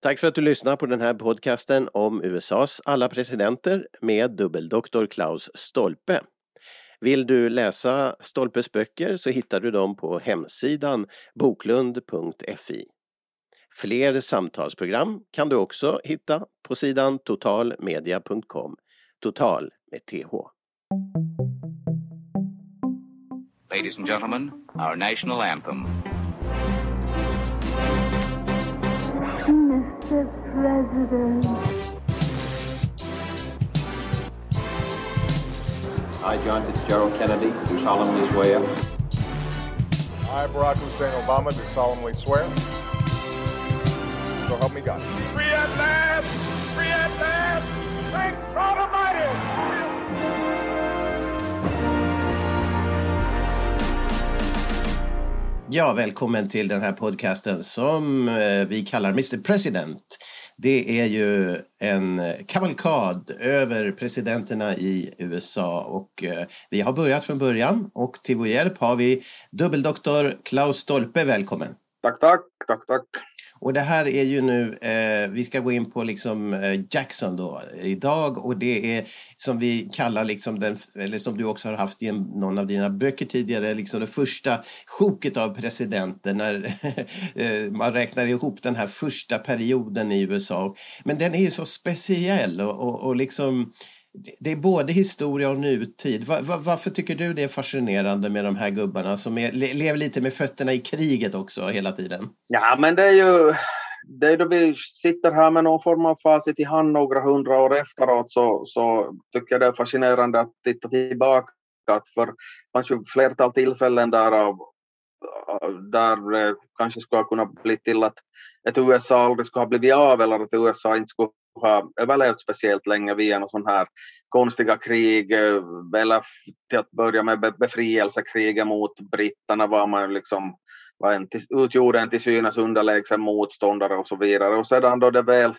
Tack för att du lyssnar på den här podcasten om USAs alla presidenter med dubbeldoktor Klaus Stolpe. Vill du läsa Stolpes böcker så hittar du dem på hemsidan boklund.fi. Fler samtalsprogram kan du också hitta på sidan totalmedia.com. Total med TH. Ladies and gentlemen, our national anthem. Mr. President. I, John Fitzgerald Kennedy, do solemnly swear. I, Barack Hussein Obama, do solemnly swear. So help me God. Free at last! Free at last! Thank God Almighty! Ja, välkommen till den här podcasten som eh, vi kallar Mr President. Det är ju en kavalkad över presidenterna i USA och eh, vi har börjat från början och till vår hjälp har vi dubbeldoktor Klaus Stolpe. Välkommen! Tack, tack, tack, tack. Och det här är ju nu, eh, vi ska gå in på liksom eh, Jackson då idag och det är som vi kallar liksom den, eller som du också har haft i en, någon av dina böcker tidigare, liksom det första sjoket av presidenter när eh, man räknar ihop den här första perioden i USA. Men den är ju så speciell och, och, och liksom det är både historia och nutid. Var, var, varför tycker du det är fascinerande med de här gubbarna som är, lever lite med fötterna i kriget också hela tiden? Ja, men det är ju det är då vi sitter här med någon form av facit i hand några hundra år efteråt så, så tycker jag det är fascinerande att titta tillbaka. För det fanns ju flertal tillfällen där, av, där det kanske skulle ha kunnat bli till att ett USA aldrig skulle ha blivit av eller att USA inte skulle har överlevt speciellt länge via någon sån här konstiga krig eh, eller till att börja med befrielsekriget mot britterna var man liksom var en, utgjorde en till synes underlägsen motståndare och så vidare. Och sedan då det väl,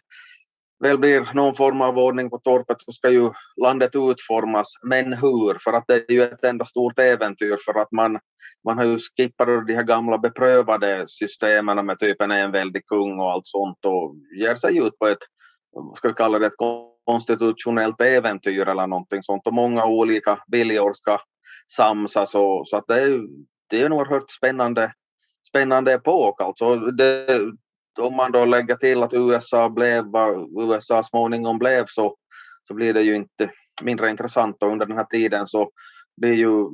väl blir någon form av ordning på torpet så ska ju landet utformas. Men hur? För att det är ju ett enda stort äventyr för att man, man har ju skippat de här gamla beprövade systemen med typ en enväldig kung och allt sånt och ger sig ut på ett, ska vi kalla det ett konstitutionellt äventyr eller någonting sånt. Och många olika viljor ska samsas och, så att det är, det är en oerhört spännande spännande epok. Alltså det, om man då lägger till att USA blev vad USA småningom blev så, så blir det ju inte mindre intressant. Och under den här tiden så blir ju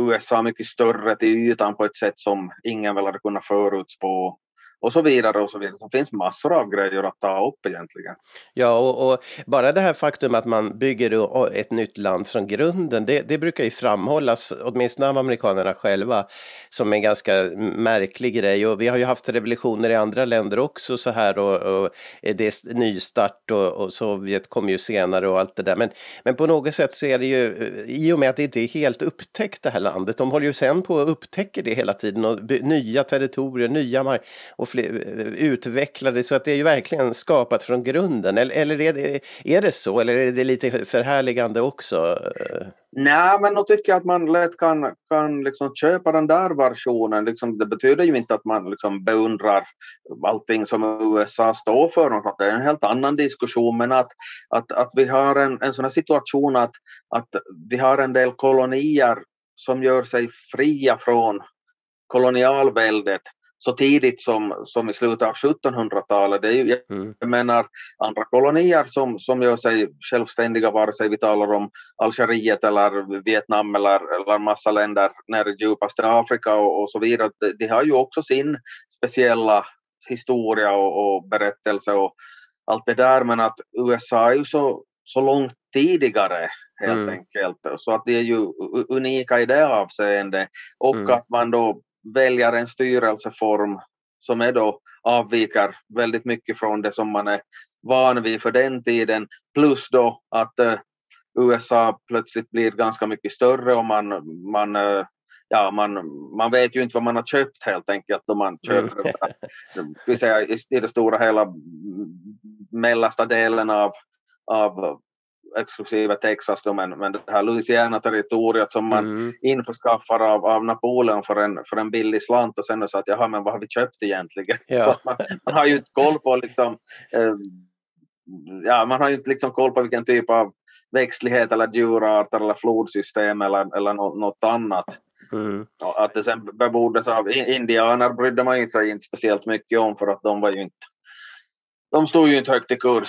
USA mycket större till ytan på ett sätt som ingen väl hade kunnat förutspå och så vidare och så vidare. Det finns massor av grejer att ta upp egentligen. Ja, och, och bara det här faktum att man bygger ett nytt land från grunden, det, det, brukar ju framhållas, åtminstone av amerikanerna själva, som en ganska märklig grej. Och vi har ju haft revolutioner i andra länder också så här och, och det är nystart och, och Sovjet kom ju senare och allt det där. Men, men på något sätt så är det ju, eh, i och med att det inte är helt upptäckt det här landet, de håller ju sen på att upptäcka det hela tiden och nya territorier, nya mark och utvecklade så att det är ju verkligen skapat från grunden. Eller, eller är, det, är det så? Eller är det lite förhärligande också? Nej, men jag tycker att man lätt kan, kan liksom köpa den där versionen. Liksom, det betyder ju inte att man liksom beundrar allting som USA står för. Något. Det är en helt annan diskussion. Men att, att, att vi har en, en sån här situation att, att vi har en del kolonier som gör sig fria från kolonialväldet så tidigt som, som i slutet av 1700-talet. Det är ju, mm. Jag menar andra kolonier som, som gör sig självständiga vare sig vi talar om Algeriet eller Vietnam eller, eller massa länder nere i djupaste Afrika och, och så vidare. De, de, har ju också sin speciella historia och, och berättelse och allt det där men att USA är ju så, så långt tidigare helt mm. enkelt. Så att de är ju unika i det avseendet. Och mm. att man då väljer en styrelseform som är då avviker väldigt mycket från det som man är van vid för den tiden. Plus då att eh, USA plötsligt blir ganska mycket större och man, man, eh, ja, man, man vet ju inte vad man har köpt helt enkelt om man köper mm. säga, i det stora hela mellersta delen av, av exklusive Texas då, men, men det här Louisiana-territoriet som man Mm. införskaffar av, av Napoleon för en, för en billig slant och sen så att jaha, men vad har vi köpt egentligen? Ja. Man, man har ju inte koll på liksom, eh, ja, man har ju inte liksom koll på vilken typ av växtlighet eller djurarter eller flodsystem eller, eller något, något annat. Mm. Att det sen beboddes av indianer brydde man sig inte speciellt mycket om för att de var ju inte de stod ju inte högt i kurs.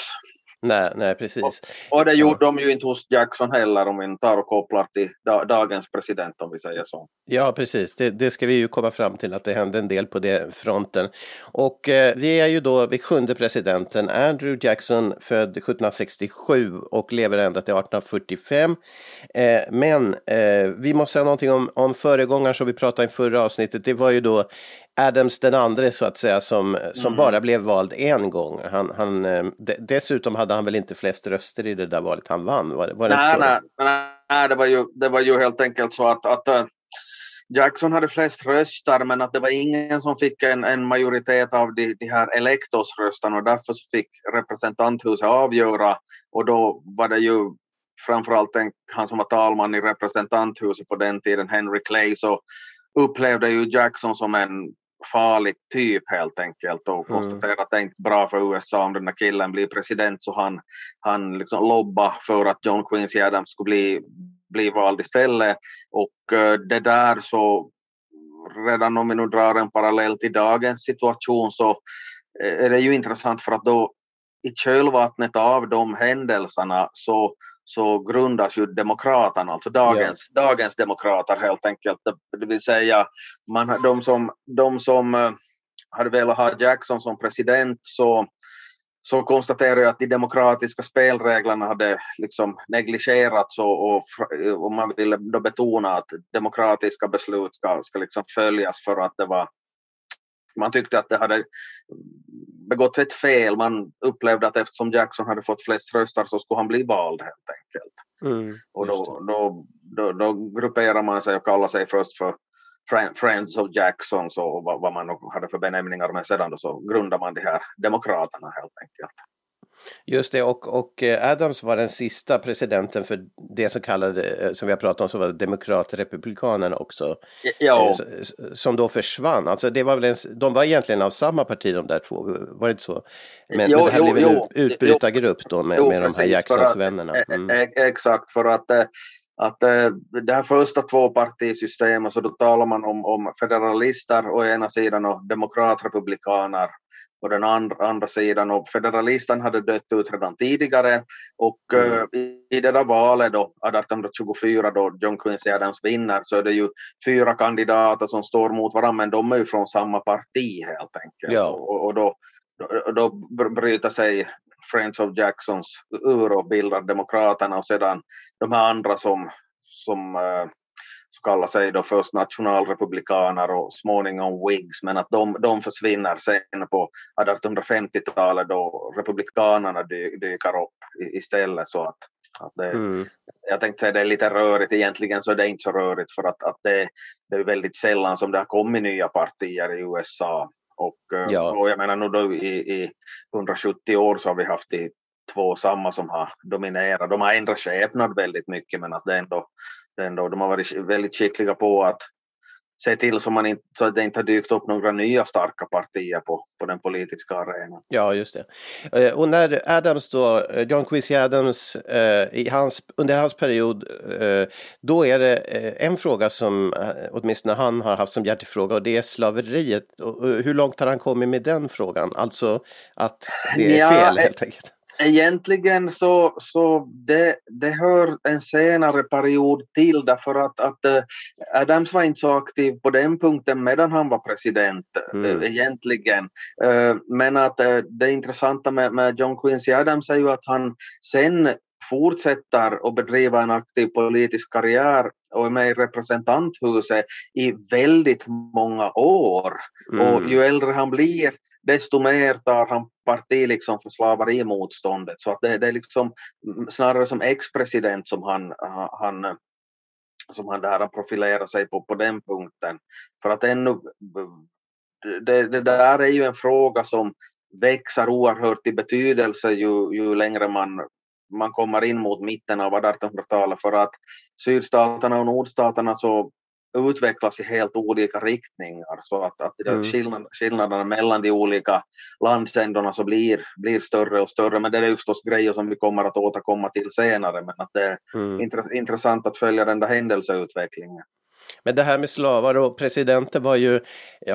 Nej, nej, precis. Och det gjorde de ju inte hos Jackson heller om vi tar och kopplar till da, dagens president om vi säger så. Ja, precis. Det, det ska vi ju komma fram till att det hände en del på det fronten. Och eh, vi är ju då vid sjunde presidenten, Andrew Jackson, född 1767 och lever ända till 1845. Eh, men eh, vi måste säga någonting om, om föregångaren som vi pratade i förra avsnittet. Det var ju då Adams den andre så att säga som, som bara blev vald en gång. Han, han, eh, de, dessutom hade han väl inte flest röster i det där valet han vann? Var, var det Nej, så? nej, nej, det, var ju, det var ju helt enkelt så att, att eh, Jackson hade flest röster men att det var ingen som fick en, en majoritet av de, de här elektorsrösterna och därför så fick representanthuset avgöra och då var det ju framförallt en, han som var talman i representanthuset på den tiden, Henry Clay, så upplevde ju Jackson som en farlig typ helt enkelt och Mm. konstaterade att det är inte bra för USA om den där killen blir president så han, han liksom lobba för att John Quincy Adams skulle bli, bli vald istället och eh, det där så redan om vi nu drar en parallell till dagens situation så eh, är det ju intressant för att då i kölvattnet av de händelserna så, så grundas ju demokraterna, alltså dagens, dagens demokrater helt enkelt. Det, vill säga man, de som, de som eh, hade velat ha Jackson som president så, så konstaterar jag att de demokratiska spelreglerna hade liksom negligerats och, och, och man ville då betona att demokratiska beslut ska, ska liksom följas för att det var man tyckte att det hade begått ett fel. Man upplevde att eftersom Jackson hade fått flest röster så skulle han bli vald helt enkelt. Mm, Och då, då, då, då grupperar man sig och kallar sig först för Fri- Friends of Jackson, så vad, vad man hade för benämningar, men sedan då så grundar man de här demokraterna helt enkelt. Just det, och, och eh, Adams var den sista presidenten för det som kallade, eh, som vi har pratat om, så var demokratrepublikanerna också, eh, Ja, s- som då försvann. Alltså det var väl en, de var egentligen av samma parti de där två, var det inte så? Men, Jo, men det här jo, blev en utbrytargrupp då med, Jo, med de här Jacksons-vännerna. E- Mm. e- Exakt, för att, eh, att eh, det här första tvåpartisystemet, så då talar man om, om federalister å ena sidan och demokratrepublikaner på den andra, andra sidan. Och federalisten hade dött ut redan tidigare och Mm. eh, i, i det där valet då, 1824 då John Quincy Adams vinner så är det ju fyra kandidater som står mot varandra men de är ju från samma parti helt enkelt. Ja. Och, och då, då, då br- bryter sig Friends of Jacksons ur och bildar Demokraterna och sedan de här andra som, som eh, så kallar sig då först nationalrepublikaner och småningom Whigs, men att de, de försvinner sen på 1850-talet då republikanerna dy, dyker upp i- istället. Så att, att det, Mm. jag tänkte säga det är lite rörigt, egentligen så är det inte så rörigt för att, att det, det är väldigt sällan som det har kommit nya partier i USA. Och, eh, Ja. och jag menar nu då i, i 170 år så har vi haft de två samma som har dominerat. De har ändrat skepnad väldigt mycket men att det ändå, ändå, de har varit väldigt skickliga på att se till så, man inte, så att det inte har dykt upp några nya starka partier på, på den politiska arenan. Ja, just det. Eh, Och när Adams då, eh, John Quincy Adams, eh, i hans, under hans period, då är det en fråga som åtminstone han har haft som hjärtefråga och det är slaveriet. Hur långt har han kommit med den frågan? Alltså att det är Ja, fel eh, helt enkelt. Egentligen så, så det, det hör en senare period till därför att, att eh, Adams var inte så aktiv på den punkten medan han var president Mm. eh, egentligen. Eh, Men att det intressanta med, med John Quincy Adams är ju att han sen fortsätter att bedriva en aktiv politisk karriär och är med i representanthuset i väldigt många år. Och Mm. ju äldre han blir, desto mer tar han parti liksom för slaverimotståndet. Så att det, det är liksom snarare som ex-president som han, han, som han, där han profilerar sig på, på den punkten. För att ännu, det, det där är ju en fråga som växer oerhört i betydelse ju, ju längre man man kommer in mot mitten av 1800-talet för att sydstaterna och nordstaterna så utvecklas i helt olika riktningar så att, att mm. skillnad, skillnaderna mellan de olika landsändarna så blir, blir större och större men det är förstås grejer som vi kommer att återkomma till senare men att det är mm. intressant att följa den där händelseutvecklingen. Men det här med slavar och presidenter var ju,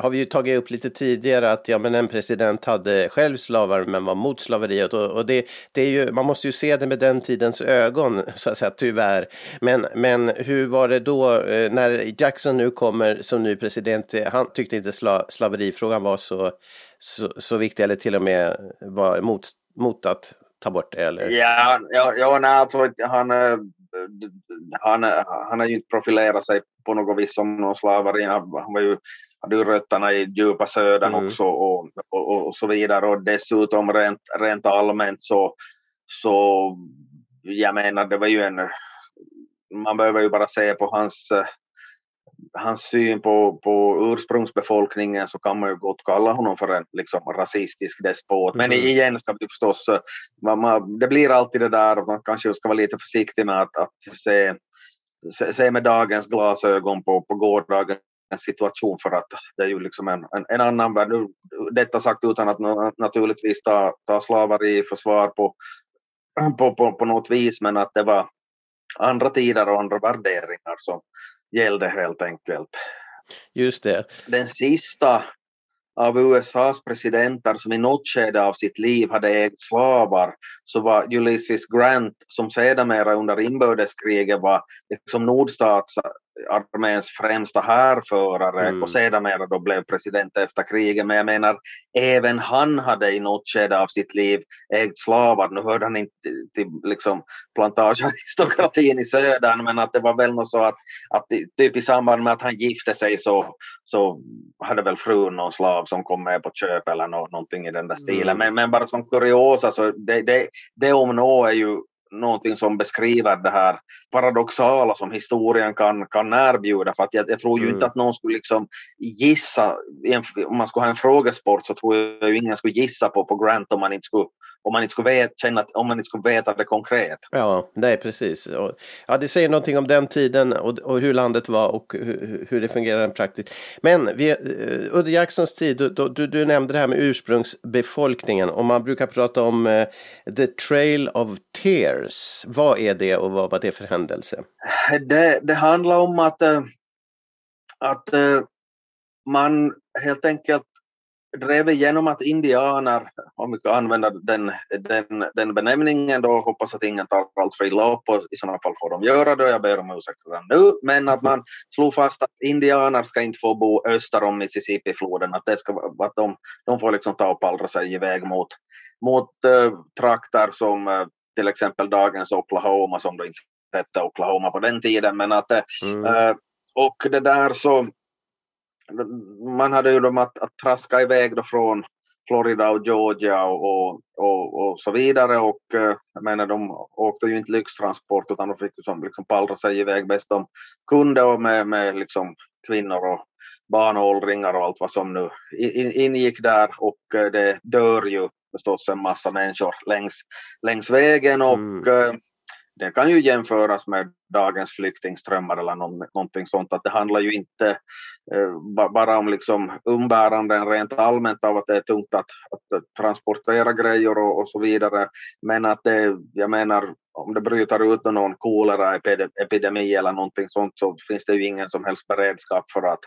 har vi ju tagit upp lite tidigare att ja men en president hade själv slavar men var mot slaveriet och, och det, det är ju, man måste ju se det med den tidens ögon så att säga tyvärr. Men, men hur var det då eh, när Jackson nu kommer som ny president, han tyckte inte sla, slaverifrågan var så, så, så viktig eller till och med var emot mot att ta bort det eller? Ja, ja, ja nej, alltså, han, eh, han, han har ju inte profilerat sig på något vis som någon slaveri. Han var ju, hade ju rötterna i djupa södern mm. också och, och, och, så vidare. Och dessutom rent, rent allmänt så, så jag menar det var ju en man behöver ju bara se på hans hans syn på, på ursprungsbefolkningen så kan man ju gott kalla honom för en liksom, rasistisk despot. Men mm. igen ska vi förstås, man, man, det blir alltid det där att man kanske ska vara lite försiktig med att, att se, se, se med dagens glasögon på, på gårdagens situation för att det är ju liksom en, en, en annan värld. Detta sagt utan att naturligtvis ta, ta slaveri i försvar på, på, på, på något vis men att det var andra tider och andra värderingar som, gällde helt enkelt. Just det. Den sista av USAs presidenter som i något skede av sitt liv hade ägt slavar så var Ulysses Grant som sedermera under inbördeskriget var liksom nordstatsarméns främsta härförare mm. och sedermera då blev president efter kriget. Men jag menar, även han hade i något skede av sitt liv ägt slavar. Nu hörde han inte till liksom, plantagearistokratin i södern men att det var väl något så att, att typ i samband med att han gifte sig så, så hade väl frun någon slav som kom med på köp eller no, någonting i den där stilen. Mm. Men, men bara som kuriosa så det, det, det om något är ju någonting som beskriver det här paradoxala som historien kan, kan erbjuda. För att jag, jag tror ju mm. inte att någon skulle liksom gissa, om man skulle ha en frågesport så tror jag ju ingen skulle gissa på, på Grant om man inte skulle om man inte skulle veta, känna, om man inte skulle veta det konkret. Ja, nej precis. Ja, det säger någonting om den tiden och, och hur landet var och hur, hur det fungerar praktiskt. Men vi, uh, Udde Jacksons tid, du, du, du, nämnde det här med ursprungsbefolkningen och man brukar prata om uh, The Trail of Tears. Vad är det och vad var det för händelse? Det, det handlar om att, uh, att man helt enkelt drev igenom att indianer, om vi kan använda den, den, den benämningen då, hoppas att ingen tar allt för illa upp och i sådana fall får de göra det, jag ber om ursäkt redan nu, men att man slog fast att indianer ska inte få bo öster om Mississippi-floden, att, det ska, att de, de får liksom ta och pallra sig iväg mot, mot uh, trakter som uh, till exempel dagens Oklahoma, som då inte hette Oklahoma på den tiden, men att mm. uh, och det där så man hade ju dem att, att traska iväg då från Florida och Georgia och, och, och, så vidare och eh, jag menar de åkte ju inte lyxtransport utan de fick liksom, liksom pallra sig iväg bäst de kunde och med, med liksom kvinnor och barn och åldringar och allt vad som nu ingick där och eh, det dör ju förstås en massa människor längs, längs vägen och mm. Det kan ju jämföras med dagens flyktingströmmar eller någonting sånt. Att det handlar ju inte eh, bara om liksom umbäranden rent allmänt av att det är tungt att, att transportera grejer och, och, så vidare. Men att det, jag menar, om det bryter ut någon koleraepidemi eller någonting sånt så finns det ju ingen som helst beredskap för att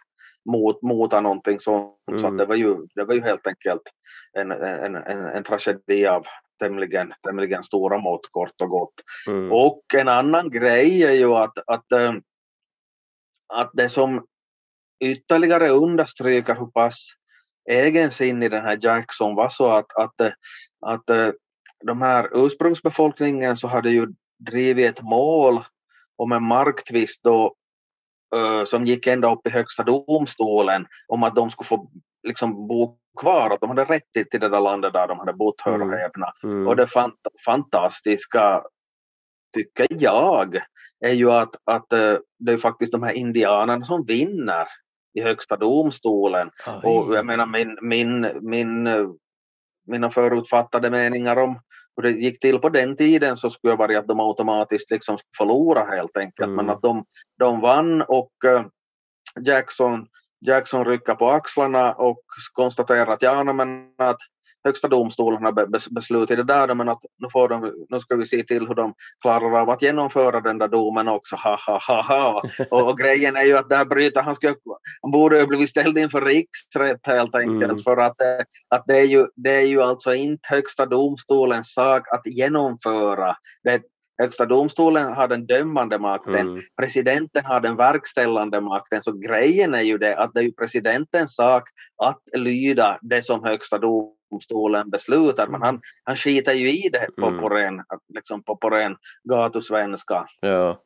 mot, mota någonting sånt. Mm. Så det, var ju, det var ju helt enkelt en, en, en, en tragedi av, tämligen, tämligen stora mått kort och gott. Mm. Och en annan grej är ju att, att, äh, att det som ytterligare understryker hur pass egensinnig den här Jackson var så att, att, att, att äh, de här ursprungsbefolkningen så hade ju drivit ett mål om en marktvist då, som gick ända upp i högsta domstolen om att de skulle få liksom bo kvar, att de hade rätt till det där landet där de hade bott, hör och mm. häpna. Mm. Och det fant fantastiska, tycker jag, är ju att, att eh, det är faktiskt de här indianerna som vinner i högsta domstolen. Aj. Och jag menar min, min, min, mina förutfattade meningar om, hur det gick till på den tiden så skulle det vara att de automatiskt liksom förlora helt enkelt, Mm. men att de, de vann och eh, Jackson, Jackson rycker på axlarna och konstaterar att ja, men att högsta domstolen har be- bes- beslutat det där, men att nu, får de, nu ska vi se till hur de klarar av att genomföra den där domen också, ha ha ha ha. Och, och grejen är ju att där bryter han, skulle, han borde ju blivit ställd inför riksrätt helt enkelt, Mm. för att, eh, att det, är ju, det är ju alltså inte högsta domstolens sak att genomföra. Det, högsta domstolen har den dömande makten, Mm. presidenten har den verkställande makten, så grejen är ju det att det är ju presidentens sak att lyda det som högsta domstolen beslutar, men han, han skiter ju i det på, Mm. på, ren, liksom på, på ren gatusvenska. Ja.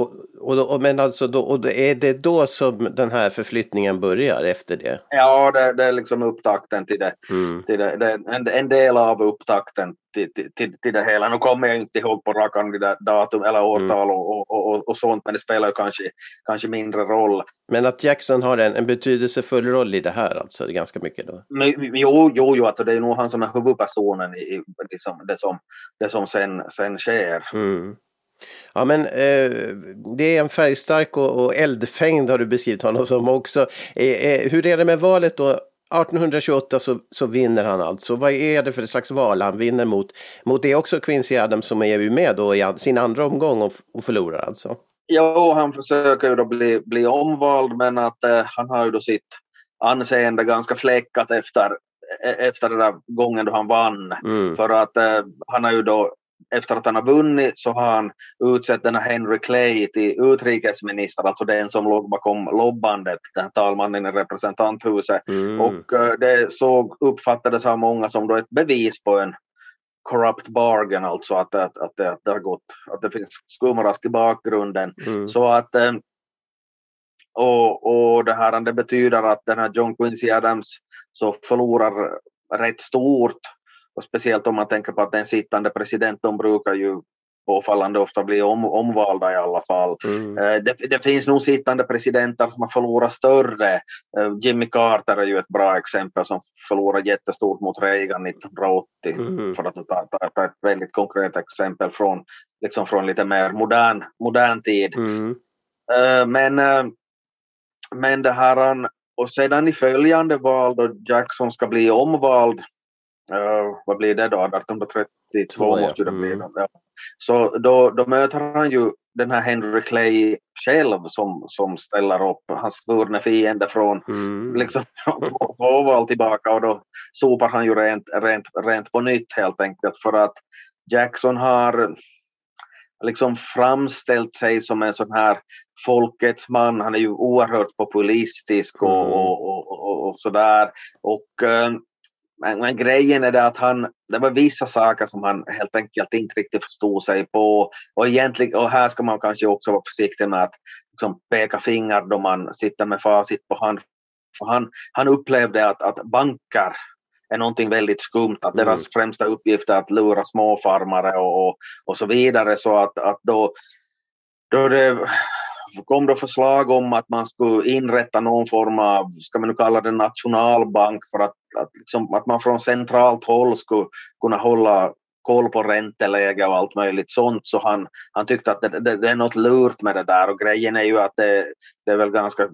Och, och, och, men alltså då, och är det då som den här förflyttningen börjar efter det? Ja, det, det är liksom upptakten till det. Mm. Till det, det en, en del av upptakten till, till, till, det hela. Nu kommer jag inte ihåg på rak arm de där datum eller årtal och, och, och, och sånt, men det spelar ju kanske, kanske mindre roll. Men att Jackson har en, en betydelsefull roll i det här alltså, det ganska mycket då? Men, jo, jo, jo, att det är nog han som är huvudpersonen i, i liksom, det som, det som sen, sen sker. Mm. Ja men eh, det är en färgstark och, och eldfängd har du beskrivit honom som också. Eh, eh, hur är det med valet då? 1828 så, så vinner han alltså. Vad är det för slags val han vinner mot? Mot det också Quincy Adams som är ju med då i sin andra omgång och, och förlorar alltså. Jo, han försöker ju då bli, bli omvald, men att eh, han har ju då sitt anseende ganska fläckat efter, e- efter den där gången då han vann. Mm. För att eh, han har ju då, efter att han har vunnit, så har han utsett den här Henry Clay till utrikesminister, alltså den som låg bakom lobbandet, den här talmannen i representanthuset. Mm. Och eh, det såg, uppfattades av många som då ett bevis på en corrupt bargain, alltså att, att, att, det, att det har gått, att det finns skumrask i bakgrunden. Mm. Så att eh, och, och det här det betyder att den här John Quincy Adams så förlorar rätt stort och speciellt om man tänker på att den sittande presidenten brukar ju påfallande ofta bli om, omvalda i alla fall. Mm. Eh, Det, det finns nog sittande presidenter som har förlorat större. Eh, Jimmy Carter är ju ett bra exempel som förlorade jättestort mot Reagan 1980. Mm. För att ta, ta, ta ett väldigt konkret exempel från, liksom från lite mer modern, modern tid. Mm. Eh, Men, men det här, och sedan i följande val då Jackson ska bli omvald, eh, vad blir det då, 1832 Två, måste det bli. Mm. då, Ja. Så då, då möter han ju den här Henry Clay själv som, som ställer upp, hans svurne fiende från Mm. liksom på på val tillbaka och då sopar han ju rent, rent, rent på nytt helt enkelt för att Jackson har liksom framställt sig som en sån här folkets man. Han är ju oerhört populistisk och, Mm. och, och, och, och sådär. Och, eh, men, men grejen är det att han, det var vissa saker som han helt enkelt inte riktigt förstod sig på. Och, egentligen, och här ska man kanske också vara försiktig med att liksom, peka finger då man sitter med facit på hand. För han, han upplevde att, att banker är någonting väldigt skumt, att Mm. deras främsta uppgift är att lura småfarmare och, och, och så vidare. Så att, att då, då det kom då förslag om att man skulle inrätta någon form av, ska man nu kalla det nationalbank, för att, att, liksom, att man från centralt håll skulle kunna hålla koll på ränteläge och allt möjligt sånt. Så han, han tyckte att det, det, det är något lurt med det där och grejen är ju att det, det är väl ganska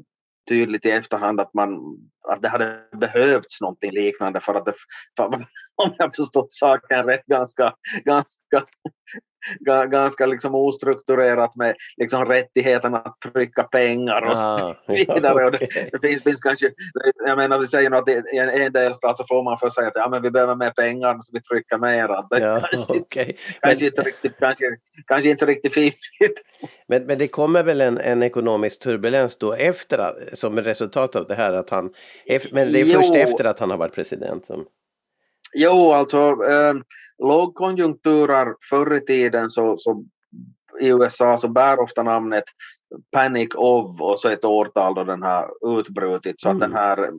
tydligt i efterhand att, man, att det hade behövts någonting liknande för att det, för, om jag förstått saken rätt, ganska, ganska, ga- ganska liksom ostrukturerat med liksom rättigheten att trycka pengar och så Ah, vidare. Och det, det finns, finns kanske, jag menar vi säger att i en, en delstat så får man för sig att ja, men vi behöver mer pengar så vi trycker mer. Det Ja, kanske, inte- okej. kanske, Men, inte riktigt, kanske, kanske inte riktigt fiffigt. men, men det kommer väl en, en ekonomisk turbulens då efter att, som resultat av det här att han, men det är först Jo. efter att han har varit president som, Jo, alltså eh, lågkonjunkturer förr i tiden så, så i USA så bär ofta namnet Panic of och så ett årtal då den har utbrutit. Så att Mm. den här,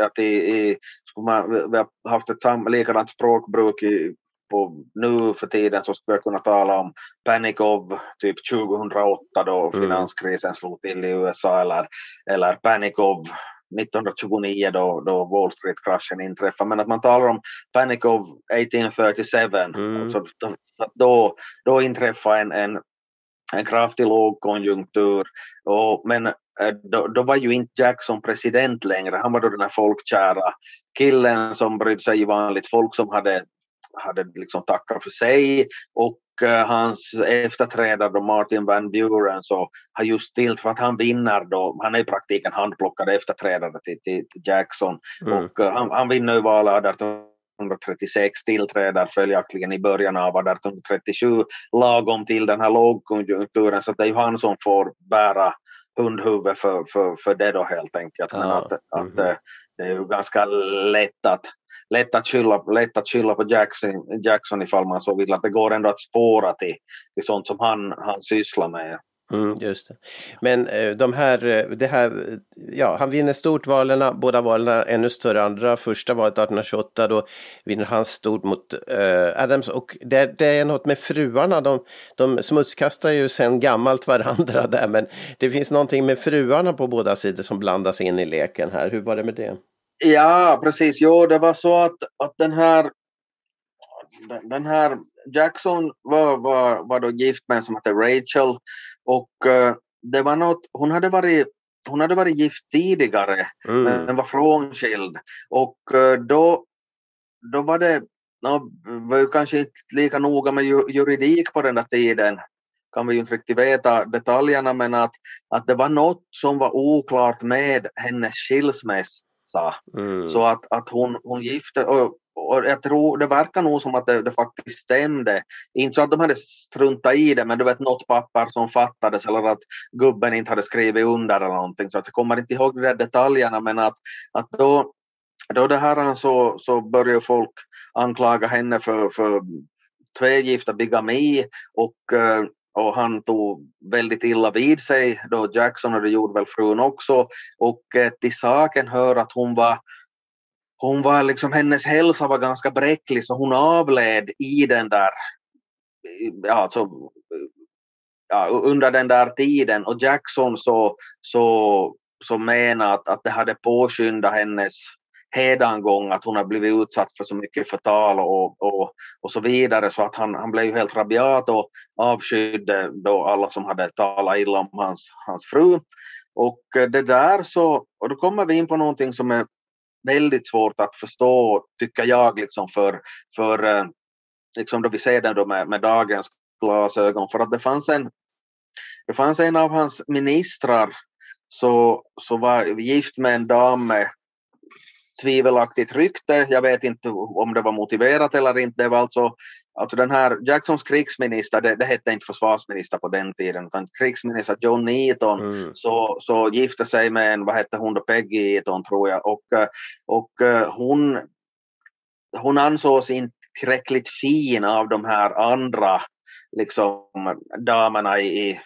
att i, i, skulle man, vi har haft ett sam, likadant språkbruk i, på, nu för tiden så skulle jag kunna tala om Panic of typ 2008 då Mm. finanskrisen slog till i USA eller, eller Panic of 1929 då, då Wall Street-kraschen inträffade, men att man talar om Panic of 1837, mm. alltså, då, då inträffade en, en, en kraftig lågkonjunktur, och, men eh, då, då, var ju inte Jackson president längre, han var då den här folkkära killen som brydde sig i vanligt folk som hade hade liksom tackat för sig. Och hans efterträdare Martin Van Buren så har just stilt för att han vinner då, han är i praktiken handplockad efterträdare till, till, till Jackson mm. och uh, han, han vinner ju valet 1836 tillträder följaktligen i början av 1837 lagom till den här lågkonjunkturen så det är ju han som får bära hundhuvud för, för, för det då helt enkelt. Men att, mm -hmm. att, mhm. det är ju ganska lätt att lätt att skylla, lätt att skylla på Jackson, Jackson ifall man så vill, att det går ändå att spåra till, till sånt som han, han sysslar med. Mm, just det. Men eh, de här, eh, det här, eh, ja, han vinner stort valen, båda valen ännu större andra. Första valet 1828, då vinner han stort mot uh, Adams och det, det, är något med fruarna, de, de smutskastar ju sen gammalt varandra där, men det finns någonting med fruarna på båda sidor som blandas in i leken här. Hur var det med det? Ja, precis. Jo, det var så att, att den här den här Jackson var, var, var då gift med en som hette Rachel och uh, det var något, hon hade varit hon hade varit gift tidigare mm. men var frånskild och uh, då, då var det no, var ju kanske inte lika noga med juridik på den där tiden kan vi ju inte riktigt veta detaljerna men att, att det var något som var oklart med hennes skilsmässa sa. Mm. Så att, att hon, hon gifte, och, och jag tror, det verkar nog som att det, det, faktiskt stämde. Inte så att de hade struntat i det, men du vet något papper som fattades eller att gubben inte hade skrivit under eller någonting. Så att jag kommer inte ihåg de där detaljerna, men att, att då, då det här så, så började folk anklaga henne för, för tvegifta bigami och uh, och han tog väldigt illa vid sig då Jackson och det gjorde väl frun också. Och eh, till saken hör att hon var hon var liksom, hennes hälsa var ganska bräcklig så hon avled i den där, ja, alltså, ja, under den där tiden. Och Jackson så, så, så menade att, att det hade påskyndat hennes hädangång, att hon har blivit utsatt för så mycket förtal och, och, och så vidare så att han, han blev helt rabiat och avskydde då alla som hade talat illa om hans, hans fru. Och eh, det där så, och då kommer vi in på någonting som är väldigt svårt att förstå, tycker jag, liksom för, för eh, liksom då vi ser det då med, med dagens glasögon, för att det fanns en, det fanns en av hans ministrar så, så var gift med en dam med tvivelaktigt rykte. Jag vet inte om det var motiverat eller inte. Det var alltså, alltså den här Jacksons krigsminister, det, det hette inte försvarsminister på den tiden, utan krigsminister John Eaton mm. så, så gifte sig med en, vad hette hon då, Peggy Eaton tror jag, och, och hon, hon ansågs inte tillräckligt fin av de här andra liksom, damerna i,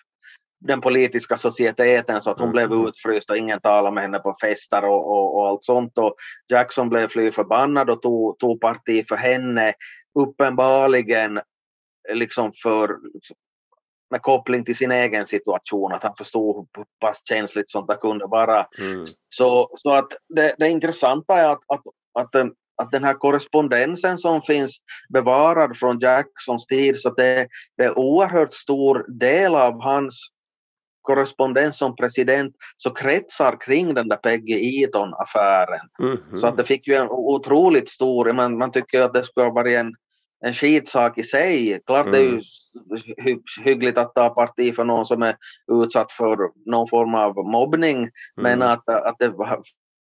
den politiska societeten så att hon mm. blev utfryst och ingen talade med henne på fester och, och, och, allt sånt. Och Jackson blev fly förbannad och tog, tog parti för henne, uppenbarligen liksom för med koppling till sin egen situation, att han förstod hur pass känsligt sånt där kunde vara. Mm. Så, så att det, det intressanta är att, att, att, att den här korrespondensen som finns bevarad från Jacksons tid, så det, det är oerhört stor del av hans korrespondens som president så kretsar kring den där Peggy Eaton-affären. Mm -hmm. Så att det fick ju en otroligt stor, man, man tycker att det skulle ha varit en, en skitsak i sig. Klart mm. det är ju mm. hy hyggligt att ta parti för någon som är utsatt för någon form av mobbning, mm. men att, att det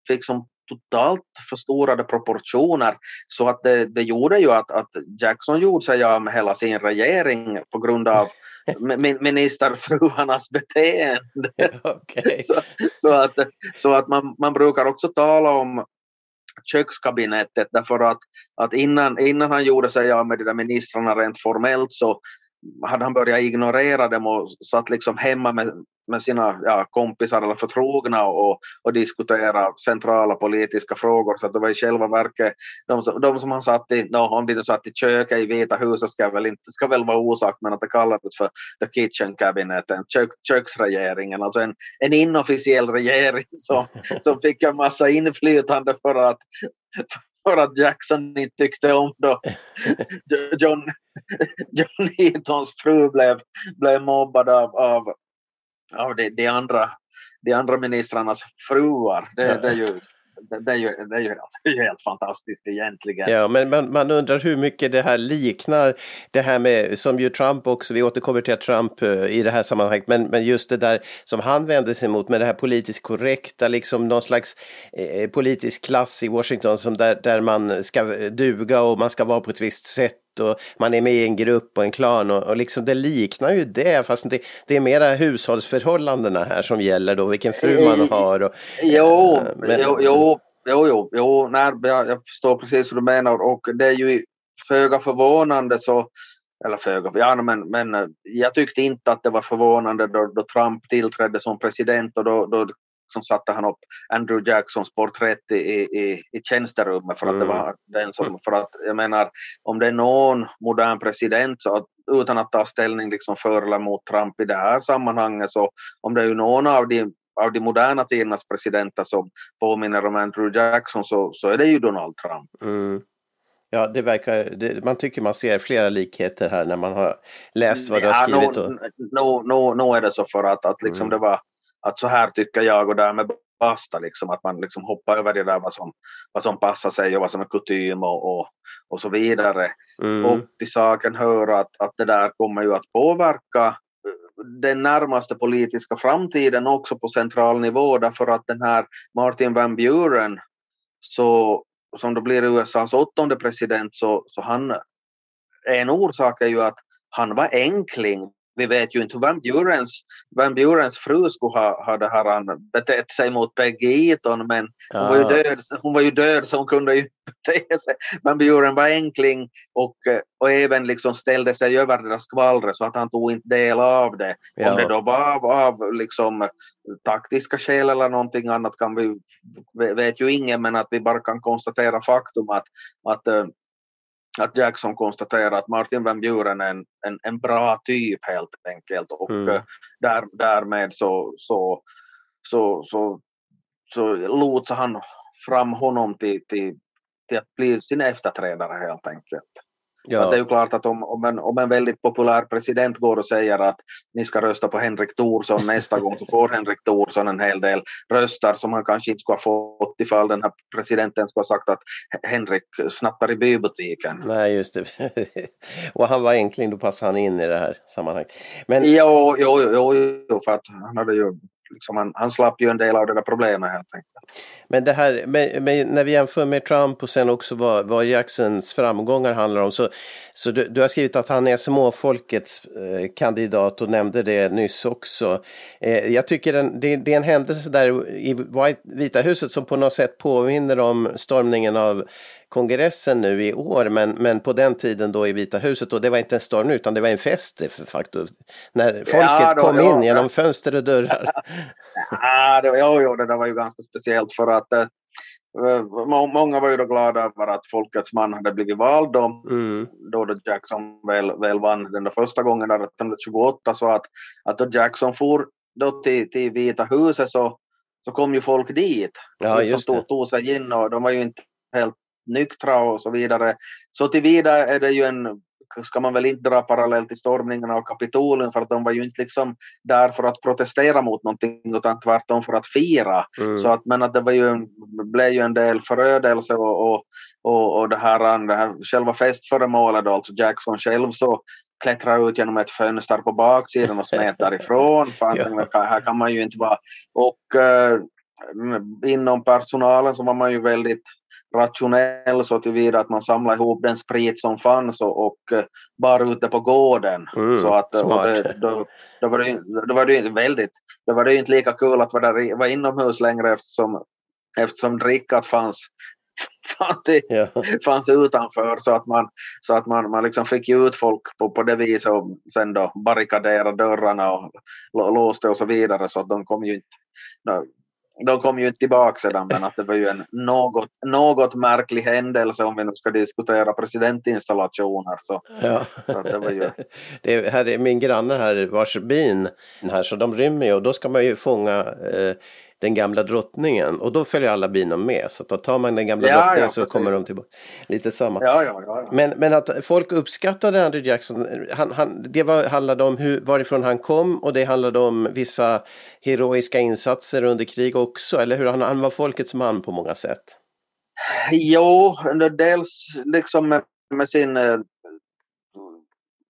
fick som totalt förstorade proportioner så att det, det gjorde ju att, att Jackson gjorde sig av med hela sin regering på grund av ministerfruarnas beteende. Okay. så, så, att, så att man, man brukar också tala om kökskabinettet därför att, att innan, innan han gjorde sig av med de där ministrarna rent formellt så hade han börjat ignorera dem och satt liksom hemma med med sina ja, kompisar eller förtrogna och, och diskutera centrala politiska frågor. Så att det var i själva verket de, som, de som han satt i, no, om de satt i köket i Vita huset ska väl, inte, ska väl vara orsak, men att det kallades för the kitchen cabinet, kök, köksregeringen, alltså en, en inofficiell regering som, som fick en massa inflytande för att för att Jackson inte tyckte om då John, John Heatons fru blev, blev mobbad av, av, av de, de, andra, de andra ministrarnas fruar. Det, det är ju det, är ju, det är ju helt, helt fantastiskt egentligen. Ja, men man, man, undrar hur mycket det här liknar det här med, som ju Trump också, vi återkommer till Trump uh, i det här sammanhanget, men, men just det där som han vände sig mot med det här politiskt korrekta, liksom någon slags eh, politisk klass i Washington som där, där man ska duga och man ska vara på ett visst sätt och man är med i en grupp och en klan och, och liksom det liknar ju det fast det, det är mera hushållsförhållandena här som gäller då, vilken fru man Eh, har. Och, Jo, eh, men- jo, jo, jo, jo, jo nej, jag, jag förstår precis vad du menar och det är ju föga förvånande så eller föga, ja, men, men eh, jag tyckte inte att det var förvånande då, då Trump tillträdde som president och då, då liksom satte han upp Andrew Jacksons porträtt i, i, i tjänsterummet för att det Mm. var den som, för att jag menar om det är någon modern president så att, utan att ta ställning liksom för eller mot Trump i det här sammanhanget så om det är någon av de av de moderna tidernas presidenter som påminner om Andrew Jackson så, så är det ju Donald Trump. Mm. Ja, det verkar, det, man tycker man ser flera likheter här när man har läst vad du har skrivit. Och, nu, nu, nu, nu är det så för att, att liksom Mm. det var att så här tycker jag och därmed basta liksom att man liksom hoppar över det där vad som, vad som passar sig och vad som är kutym och, och, och så vidare. mm, Och till saken hör att, att det där kommer ju att påverka eh, den närmaste politiska framtiden också på central nivå därför att den här Martin Van Buren så, som då blir USAs åttonde president så, så han en orsak är ju att han var enkling. Vi vet ju inte hur Van Burens, Van Burens fru skulle ha, ha det här, han betett sig mot Peggy Eaton men hon, var ju död, hon var ju död så hon kunde ju bete sig. Van Buren var enkling och, eh, och även liksom ställde sig över deras skvallret så att han tog inte del av det. Ja. Om det då var av, av liksom, taktiska skäl eller någonting annat kan vi, vet ju ingen men att vi bara kan konstatera faktum att, att eh, att Jackson konstaterar att Martin Van Buren är en, en, en bra typ helt enkelt och Mm. eh, där, därmed så, så, så, så, så lotsar han fram honom till, till, till att bli sin efterträdare helt enkelt. Det är ju klart att om, om, en, om en väldigt populär president går och säger att ni ska rösta på Henrik Thorsson nästa gång så får Henrik Thorsson en hel del röster som han kanske inte skulle ha fått ifall den här presidenten skulle ha sagt att Henrik snattar i bybutiken. Nej, just det. och han var enkling, då passade han in i det här sammanhanget. Men Jo, jo, jo, jo, för att han hade ju liksom, han, han slapp ju en del av det där problemet helt enkelt. Men det här, med, med, när vi jämför med Trump och sen också vad, vad Jacksons framgångar handlar om, så, så du, du har skrivit att han är småfolkets eh, kandidat och nämnde det nyss också. Eh, jag tycker den, det, det är en händelse där i White, Vita huset som på något sätt påminner om stormningen av kongressen nu i år, men, men på den tiden då i Vita huset, och det var inte en storm utan det var en fest de facto. När folket då, kom ja, in genom ja. fönster och dörrar. Ah, det, jo, jo, det där var ju ganska speciellt för att eh, må- många var ju då glada över att folkets man hade blivit vald då, Mm. då, då Jackson väl, väl vann den där första gången 1828 så att, att då Jackson for då till, till Vita huset så, så kom ju folk dit. Ja, som just det. tog, tog sig in och de var ju inte helt nyktra och så vidare. Så tillvida är det ju en, ska man väl inte dra parallell till stormningen av Kapitolium för att de var ju inte liksom där för att protestera mot någonting utan tvärtom för att fira. Mm. Så att, men att det var ju, en- blev ju en del förödelse och, och, och, och det, här, det här själva festföremålet då, alltså Jackson själv så klättrade ut genom ett fönster på baksidan och smet därifrån. För Ja. här kan man ju inte vara. Och eh, inom personalen så var man ju väldigt rationell så tillvida att man samlade ihop den sprit som fanns och, och eh, bar ute på gården. Mm, så att, smart. det, då, då, var det, då var det ju väldigt, då var det inte lika kul att vara, där, vara inomhus längre eftersom, eftersom drickat fanns fanns, i, Ja. fanns utanför så att man, så att man, man liksom fick ut folk på, på det viset och sen då barrikadera dörrarna och lå- låste och så vidare så att de kom ju inte de kom ju inte tillbaka sedan men att det var ju en något, något märklig händelse om vi nu ska diskutera presidentinstallationer. Så, Ja. så det var ju, Det är, här är min granne här vars bin här så de rymmer ju och då ska man ju fånga eh, den gamla drottningen och då följer alla bina med så att då tar man den gamla Ja, drottningen ja, så precis. kommer de tillbaka. Lite samma. ja, ja, ja, ja. Men, men att folk uppskattade Andrew Jackson, han, han, det var, handlade om hur, varifrån han kom och det handlade om vissa heroiska insatser under krig också, eller hur? Han, han var folkets man på många sätt. Jo, dels liksom med, med sin eh,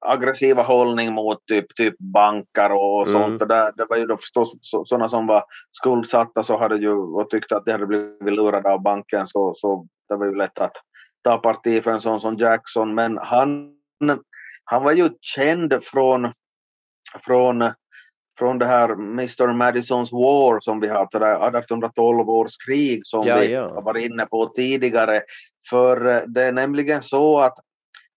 aggressiva hållning mot typ, typ banker och Mm. sånt. Och där, det var ju då förstås så- sådana som var skuldsatta så hade ju, och tyckte att de hade blivit lurade av banken så, så det var ju lätt att ta parti för en sån som Jackson. Men han, han var ju känd från, från från det här Mr Madisons War som vi har, det där 1812 års krig som Ja, vi ja. har varit inne på tidigare. För eh, det är nämligen så att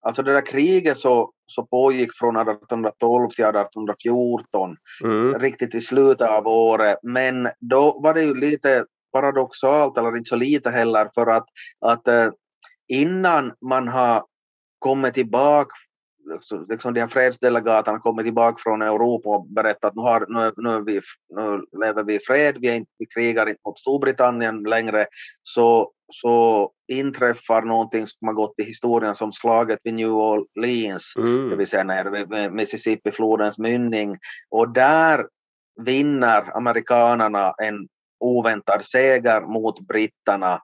alltså det där kriget så, så pågick från 1812 till 1814, Mm. riktigt i slutet av året. Men då var det ju lite paradoxalt, eller inte så lite heller, för att, att eh, innan man har kommit tillbaka liksom- de här fredsdelegaterna kommit tillbaka från Europa och berättat att nu, har, nu, nu, vi, nu lever vi i fred, vi, är inte, vi krigar inte mot Storbritannien längre, så, så inträffar någonting som har gått i historien som slaget vid New Orleans, det Mm. vill säga vid Mississippi-flodens mynning. Och där vinner amerikanerna en oväntad seger mot britterna.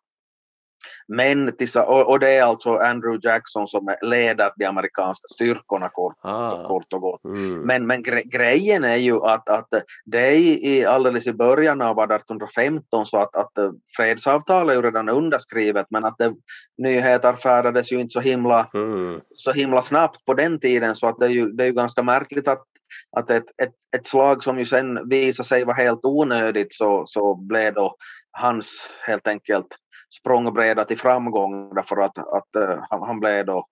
Men och, det är alltså Andrew Jackson som leder de amerikanska styrkorna kort, Ah. kort och gott. Mm. Men, men gre grejen är ju att, att det är i, i alldeles i början av 1815 så att, att eh, fredsavtalet är ju redan underskrivet men att det, nyheter färdades ju inte så himla Mm. så himla snabbt på den tiden så att det är ju, det är ju ganska märkligt att, att ett, ett, ett slag som ju sen visade sig vara helt onödigt så, så blev då hans helt enkelt språngbräda till framgång därför att, att eh, han, han blev då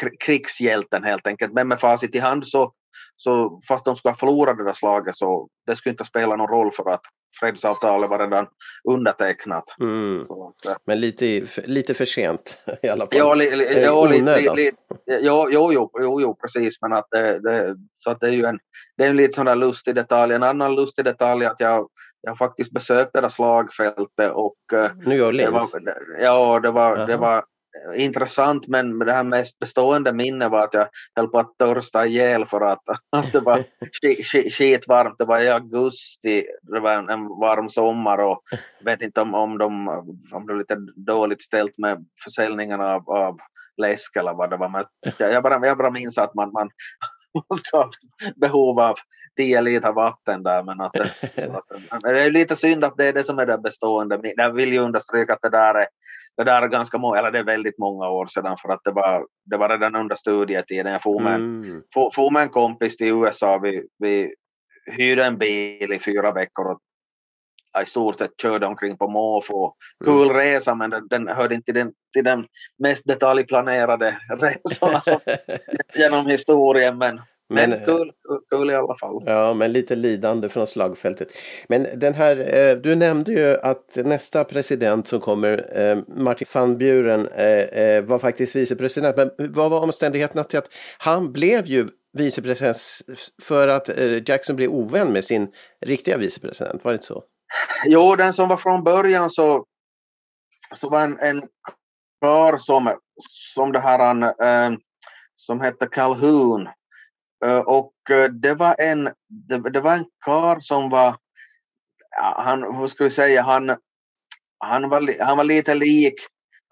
kri- krigshjälten helt enkelt. Men med facit i hand så, så fast de skulle ha förlorat det där slaget så det skulle inte spela någon roll för att fredsavtalet var redan undertecknat. Mm. Att, eh, Men lite, lite för sent i alla fall. Ja, li, li, Eh, ja, li, li, jo, jo, jo, jo, jo, precis. Men att det, det, så att det är ju en, det är en lite sån där lustig detalj. En annan lustig detalj är att jag, jag faktiskt besökte det där slagfältet och eh, New det Orleans. var, ja, det var, Jaha. det var intressant men det här mest bestående minne var att jag höll på att törsta ihjäl för att, att det var sk- sk- skitvarmt. Det var i augusti, det var en, en varm sommar och jag vet inte om, om, de, om det var lite dåligt ställt med försäljningen av, av läsk eller vad det var. Men jag, jag, bara, jag bara minns att man, man, man ska ha behov av 10 liter vatten där. Men att, att, det är lite synd att det är det som är det bestående. Jag vill ju understryka att det där är det där är ganska många, eller det är väldigt många år sedan för att det var, det var redan under studietiden. Jag for med, Mm. for, for med en kompis till USA. Vi, vi hyrde en bil i fyra veckor och i stort sett körde omkring på måfå. Kul resa men den, den hörde inte till den, till den mest detaljplanerade resorna som, genom historien. Men, men, Men, kul, kul, kul i alla fall. Ja, men lite lidande från slagfältet. Men den här, eh, du nämnde ju att nästa president som kommer, eh, Martin van Buren, eh, var faktiskt vicepresident. Men vad var omständigheterna till att han blev ju vicepresident för att Jackson blev ovän med sin riktiga vicepresident? Var det inte så? Jo, den som var från början så, så var en, en kar som, som det här han, eh, som hette Calhoun. Eh, och eh, det var en, det, det var en kar som var, han, hur ska vi säga, han, han, var, han var lite lik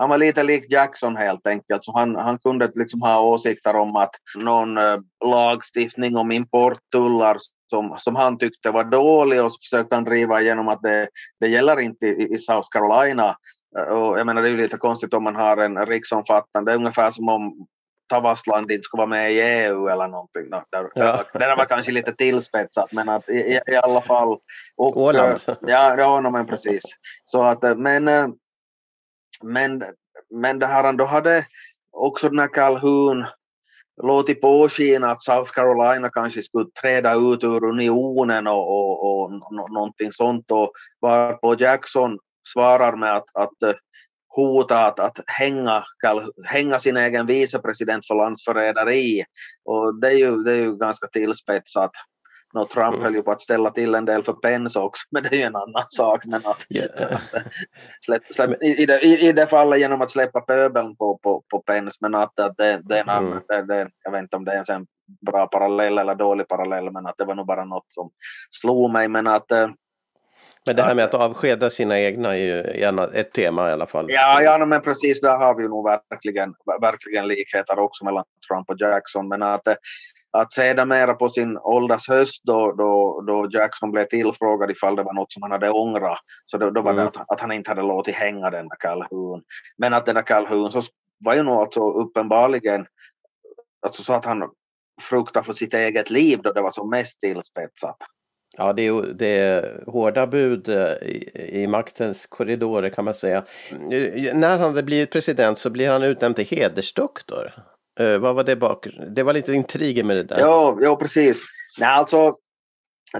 han var lite lik Jackson helt enkelt, så han, han kunde liksom ha åsikter om att någon eh, lagstiftning om importtullar som, som han tyckte var dålig och så försökte han driva igenom att det, det gäller inte i, i South Carolina. Eh, Och jag menar det är ju lite konstigt om man har en riksomfattande, det är ungefär som om Tavastland inte skulle vara med i EU eller någonting. Det, Ja. där var kanske lite tillspetsat men att i, i, alla fall. Och, Åland. eh, Ja, ja men precis. Så att, men, men, men det här, då hade också den här Calhoun låtit påskina att South Carolina kanske skulle träda ut ur unionen och, och, och någonting sånt och varpå Jackson svarar med att, att eh, hota att, att hänga, hänga sin egen vicepresident för landsförräderi. Och det är ju, det är ju ganska tillspetsat. No, Trump mm. höll ju på att ställa till en del för Pence också, men det är ju en annan sak. Men att, yeah. släpp, släpp, i, det, i, I det fallet genom att släppa pöbeln på, på, på Pence, men att, att det, det, är en mm. det, det, jag vet inte om det är en bra parallell eller dålig parallell, men att det var nog bara något som slog mig. Men att eh, men det här med att avskeda sina egna är ju ett tema i alla fall. Ja, ja men precis, där har vi nog verkligen, verkligen likheter också mellan Trump och Jackson. Men att, att sedermera på sin ålders höst då, då, då Jackson blev tillfrågad ifall det var något som han hade ångrat, så då, då var mm. det att, att, han inte hade låtit hänga den där Calhoun. Men att den där Calhoun så var ju nog alltså uppenbarligen alltså så att han fruktade för sitt eget liv då det var som mest tillspetsat. Ja, det är, det är hårda bud eh, i, i maktens korridorer kan man säga. När han hade blivit president så blir han utnämnd till hedersdoktor. Uh, vad var det bak? Det var lite intriger med det där. Ja, ja precis. Nej, alltså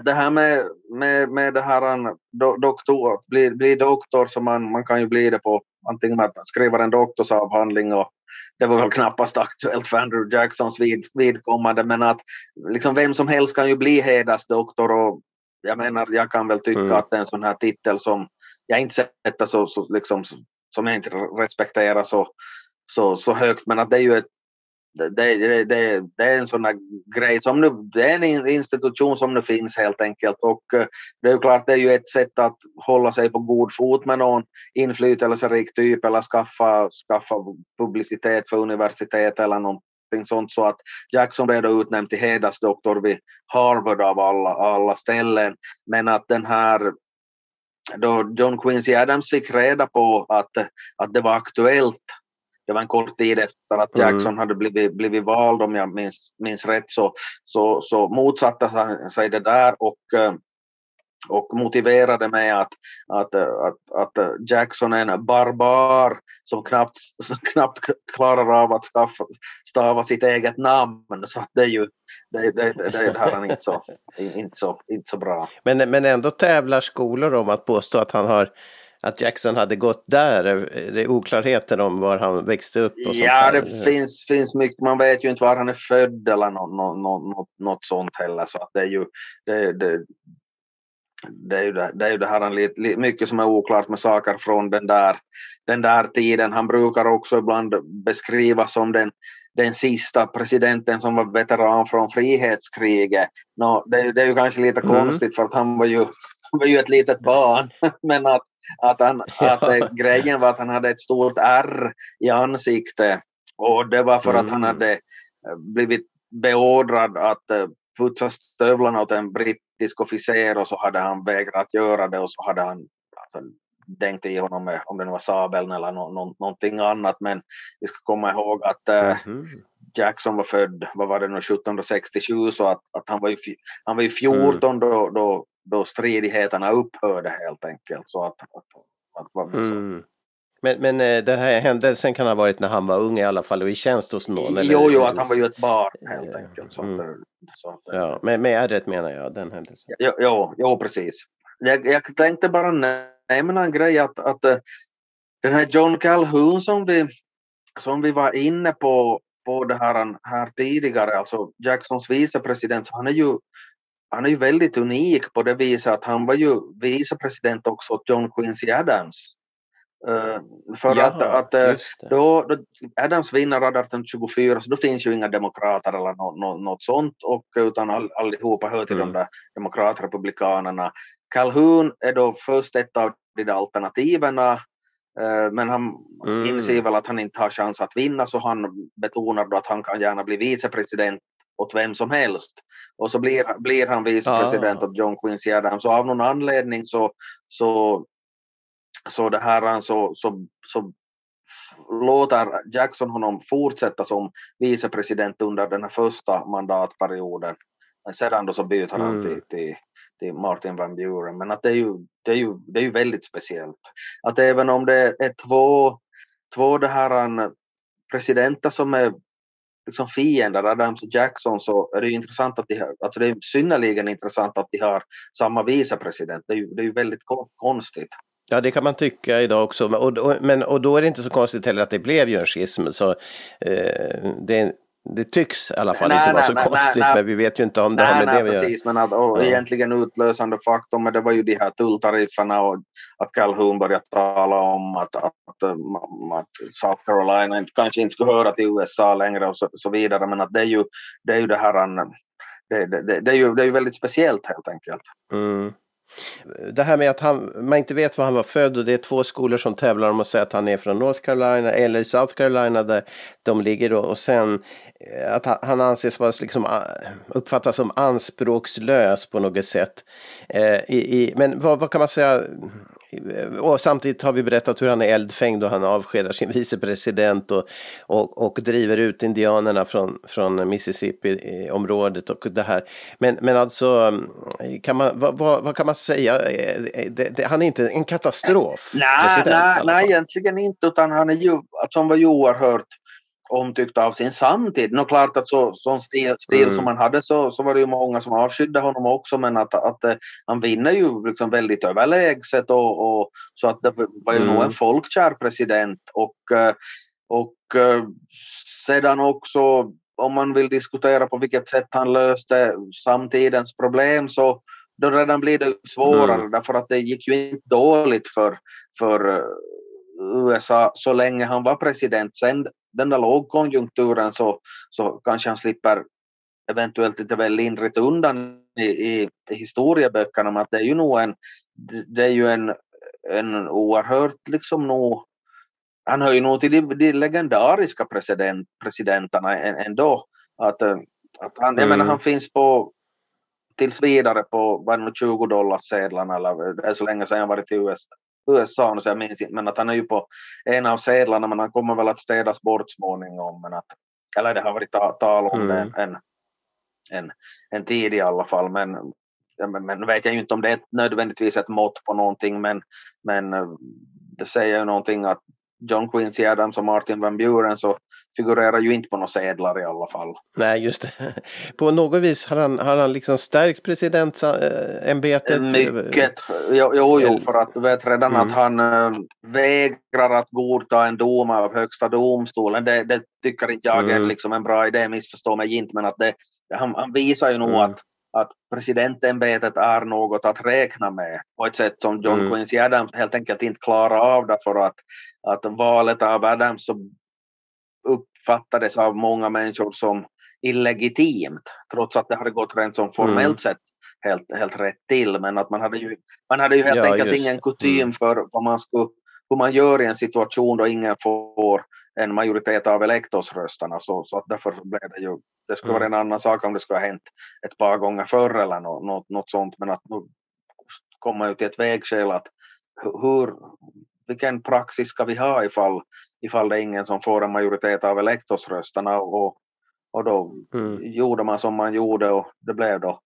det här med, med, med det här do, doktor, bli, bli doktor så man, man kan ju bli det på antingen man skriver en doktorsavhandling och det var väl knappast aktuellt för Andrew Jacksons vid, vidkommande men att liksom vem som helst kan ju bli hedersdoktor och jag menar jag kan väl tycka mm. att det är en sån här titel som jag inte sätter så, så liksom, som jag inte respekterar så, så, så högt men att det är ju ett det, det, det, det, är en sån här grej som nu, det är en institution som nu finns helt enkelt. Och eh, det är ju klart det är ju ett sätt att hålla sig på god fot med någon inflytelserik typ eller skaffa, skaffa publicitet för universitet eller någonting sånt. Så att Jackson blev då utnämnd till hedersdoktor vid Harvard av alla, alla ställen. Men att den här då John Quincy Adams fick reda på att, att det var aktuellt det var en kort tid efter att mm. Jackson mm. hade blivit, blivit vald om jag minns, minns rätt så, så, så motsatte han sig det där och, eh, och motiverade med att, att, att, att Jackson är en barbar som knappt, knappt klarar av att skaffa, stava sitt eget namn. Så det är ju det, det, det, det här är inte så, inte, så, inte så bra. Men, men ändå tävlar skolor om att påstå att han har att Jackson hade gått där? Det är oklarheter om var han växte upp? Och ja, det finns, finns mycket. Man vet ju inte var han är född eller något, något, något, något sånt heller. Så att det är ju det, det, det är ju det, det, är ju det här lite, mycket som är oklart med saker från den där, den där tiden. Han brukar också ibland beskrivas som den, den sista presidenten som var veteran från frihetskriget. No, det, det är ju kanske lite mm. konstigt för att han var ju, var ju ett litet barn. Men att, att, han, att eh, grejen var att han hade ett stort R i ansiktet och det var för mm. att han mm. hade eh, blivit beordrad att eh, putsa stövlarna åt en brittisk officer och så hade han vägrat göra det och så hade han alltså, dängt i honom med, om det var sabeln eller no, no, någonting annat men vi ska komma ihåg att mm. Jackson var född, vad var det nu, 1767 så att, att han var ju, han var ju 14 mm. då, då då stridigheterna upphörde helt enkelt. Så att, att, att, mm. Men, men eh, den här händelsen kan ha varit när han var ung i alla fall och i tjänst hos någon? Eller? Jo, jo, att han var ju ett barn helt enkelt. Så mm. så att, ja, med, med ärret menar jag, den händelsen. Jo, jo, jo precis. Jag, jag tänkte bara nämna en grej att, att eh, den här John Calhoun som vi, som vi var inne på, på det här, här tidigare, alltså Jacksons vicepresident, så han är ju han är ju väldigt unik på det viset att han var ju vicepresident också åt John Quincy Adams. Uh, för Jaha, att, att uh, då, då, Adams vinner 1824 så då finns ju inga demokrater eller no, no, något sånt och, utan all, allihopa hör till mm. de där demokratrepublikanerna. Calhoun är då först ett av de alternativen uh, men han mm. inser väl att han inte har chans att vinna så han betonar då att han kan gärna bli vicepresident åt vem som helst. Och så blir, blir han vicepresident ah. åt John Quincy Adams. Och av någon anledning så, så, så, det här, så, så, så låter Jackson honom fortsätta som vicepresident under den här första mandatperioden. Men sedan då så byter han mm. till, till, till, Martin Van Buren. Men att det, är ju, det, är ju, det är ju väldigt speciellt. Att även om det är två två det här presidenter som är liksom fiender, Adams och Jackson, så är det intressant att de har, alltså det är synnerligen intressant att de har samma vicepresident. Det är ju, det är ju väldigt konstigt. Ja, det kan man tycka idag också. Och, och, men, och då är det inte så konstigt heller att det blev ju en schism. Så, eh, det, det tycks i alla fall nej, inte vara så nej, konstigt, nej, men vi vet ju inte om det har med det att precis, men att, och ja. egentligen utlösande faktor, men det var ju de här tulltarifferna och att Calhoun började tala om att, att, att, South Carolina kanske inte skulle höra till USA längre och så, så vidare, men att det är ju det, är ju det här det, det, det, är ju, det är ju väldigt speciellt helt enkelt. Mm. Det här med att han, man inte vet var han var född och det är två skolor som tävlar om att säga att han är från North Carolina eller South Carolina där de ligger då. och sen eh, att han anses vara liksom eh, uppfattas som anspråkslös på något sätt. Eh, i, i, men vad, vad, kan man säga och samtidigt har vi berättat hur han är eldfängd och han avskedar sin vicepresident och, och, och driver ut indianerna från, från Mississippi-området och det här. Men, men alltså, kan man, vad, vad, vad kan man säga? Det, det, han är inte en katastrof? Nej, nej, nej, egentligen inte, utan han, är ju, alltså, han var ju oerhört omtyckt av sin samtid. Nå klart att så, sån stil, stil mm. som han hade så, så var det ju många som avskydde honom också men att, att, att han vinner ju liksom väldigt överlägset och, och så att det var ju mm. nog en folkkär president och, eh, och eh, sedan också om man vill diskutera på vilket sätt han löste samtidens problem så då redan blir det svårare mm. därför att det gick ju inte dåligt för, för eh, USA så länge han var president. Sen den där lågkonjunkturen så, så kanske han slipper eventuellt lite väl lindrigt undan i, i, i historieböckerna, men att det är ju nog en, det är ju en, en oerhört liksom nog, han hör ju nog till de, de legendariska president, presidenterna ändå. Att, att han, mm. jag menar, han finns på tills vidare på vad 20 dollar sedlarna eller det är så länge sedan jag varit i USA, USA så jag minns inte, men att han är ju på en av sedlarna, men han kommer väl att städas bort småningom. Men att, eller det har varit tal om mm. det en, en, en tid i alla fall, men, men, men vet jag ju inte om det är nödvändigtvis ett mått på någonting, men, men det säger ju någonting att John Quincy Adams och Martin Van Buren så figurerar ju inte på några sedlar i alla fall. Nej, just det. På något vis har han, har han liksom stärkt presidentämbetet? Mycket. Jo, jo, jo för att du vet redan mm. att han äh, vägrar att godta en dom av högsta domstolen. Det, det tycker inte jag mm. är liksom en bra idé, missförstå mig inte, men att det, han, han visar ju nog mm. att att presidentämbetet är något att räkna med på ett sätt som John mm. Quincy Adams helt enkelt inte klarar av därför att, att valet av Adams så uppfattades av många människor som illegitimt trots att det hade gått rent som formellt mm. sett helt, helt rätt till men att man hade ju, man hade ju helt ja, enkelt ingen kutym mm. för vad man skulle, hur man gör i en situation då ingen får en majoritet av elektorsrösterna så, så att därför blev det ju, det skulle vara mm. en annan sak om det skulle ha hänt ett par gånger förr eller något, något, något sånt men att nu kommer man ju till ett vägskäl att hur, vilken praxis ska vi ha ifall, ifall det är ingen som får en majoritet av elektorsrösterna och, och då mm. gjorde man som man gjorde och det blev då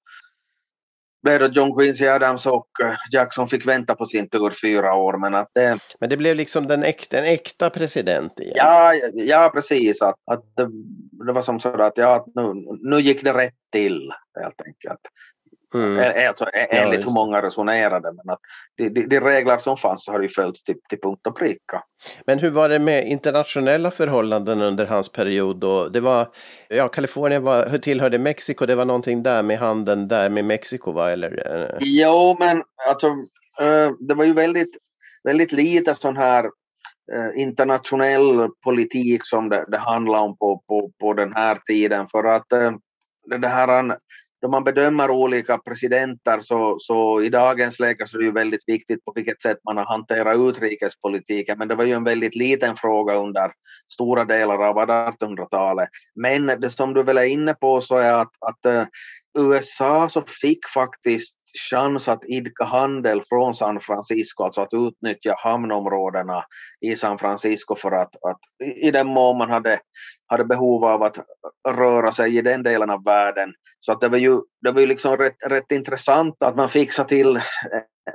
blev då John Quincy Adams och eh, Jackson fick vänta på sin tur fyra år. Men, att det, men det blev liksom den äkta, en äkta president igen? Ja, ja precis. Att, att det, det var som så att ja, nu, nu gick det rätt till helt enkelt. Mm. Alltså, enligt ja, hur många resonerade. Men att de, de, de, regler som fanns så har ju följts till, till punkt och pricka. Men hur var det med internationella förhållanden under hans period? Då? Det var, ja, Kalifornien var, tillhörde Mexiko, det var någonting där med handeln där med Mexiko va? Eller? Jo, men alltså, eh, det var ju väldigt, väldigt lite sån här eh, internationell politik som det, det handlade om på, på, på den här tiden. För att eh, det här då man bedömer olika presidenter så, så i dagens läge så är det ju väldigt viktigt på vilket sätt man har hanterat utrikespolitiken, men det var ju en väldigt liten fråga under stora delar av 1800-talet. Men det som du väl är inne på så är att, att eh, USA så fick faktiskt chans att idka handel från San Francisco, alltså att utnyttja hamnområdena i San Francisco för att, att i den mån man hade, hade behov av att röra sig i den delen av världen. Så att det var ju, det var ju liksom rätt, rätt intressant att man fixade till eh,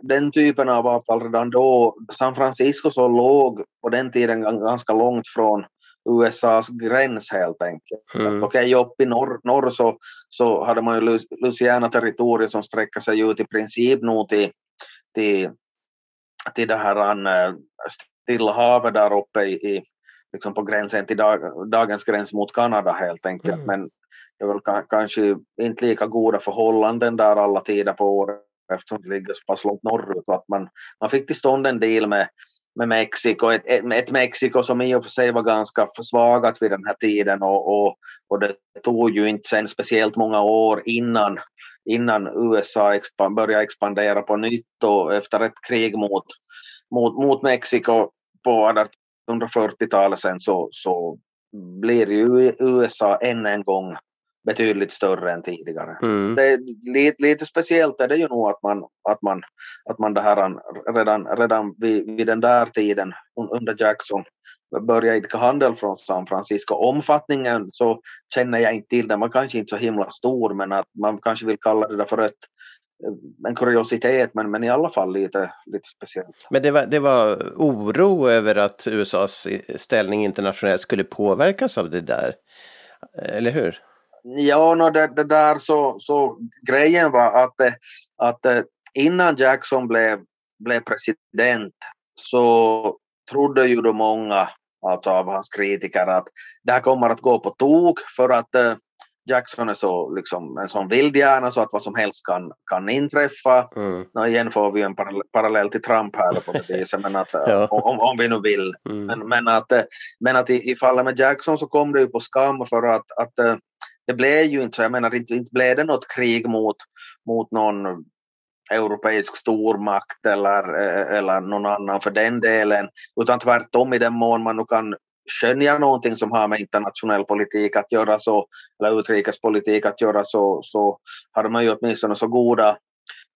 den typen av avtal redan då. San Francisco så låg på den tiden ganska långt från USAs gräns helt enkelt. Mm. Okej, okay, upp i norr, norr så, så hade man ju Louisiana-territoriet som sträcker sig ut i princip nog till, till, till det här uh, Stilla havet där uppe i, i liksom på gränsen till dag, dagens gräns mot Kanada helt enkelt. Mm. Men det är väl kanske inte lika goda förhållanden där alla tider på året eftersom det ligger så pass långt norrut. Att man, man fick till stånd en deal med, med Mexiko, ett, ett, Mexiko som i och för sig var ganska försvagat vid den här tiden och, och, och det tog ju inte sen speciellt många år innan, innan USA expan, började expandera på nytt och efter ett krig mot, mot, mot Mexiko på 1840-talet sen så, så blir ju USA än en gång betydligt större än tidigare. Mm. Det lite, lite speciellt är det ju nog att man, att man, att man det här redan, redan vid, vid den där tiden under Jackson började idka handel från San Francisco. Omfattningen så känner jag inte till, den var kanske inte så himla stor men att man kanske vill kalla det för ett en kuriositet men, men i alla fall lite, lite speciellt. Men det var, det var oro över att USAs ställning internationellt skulle påverkas av det där, eller hur? Ja, no, det, det där så, så grejen var att, eh, att eh, innan Jackson blev, blev president så trodde ju då många alltså av hans kritiker att det här kommer att gå på tok för att uh, Jackson är så, liksom, en sån vildhjärna så att vad som helst kan, kan inträffa. Mm. Nå, igen får vi en parallell till Trump här på det viset, men att, ja. om, om vi nu vill. Mm. Men, men, att, men att i, i fallet med Jackson så kom det ju på skam för att, att det blev ju inte så, jag menar inte, inte blev det något krig mot, mot någon europeisk stormakt eller, eller någon annan för den delen, utan tvärtom i den mån man nu kan skönja någonting som har med internationell politik att göra så, eller utrikespolitik att göra så, så hade man ju åtminstone så goda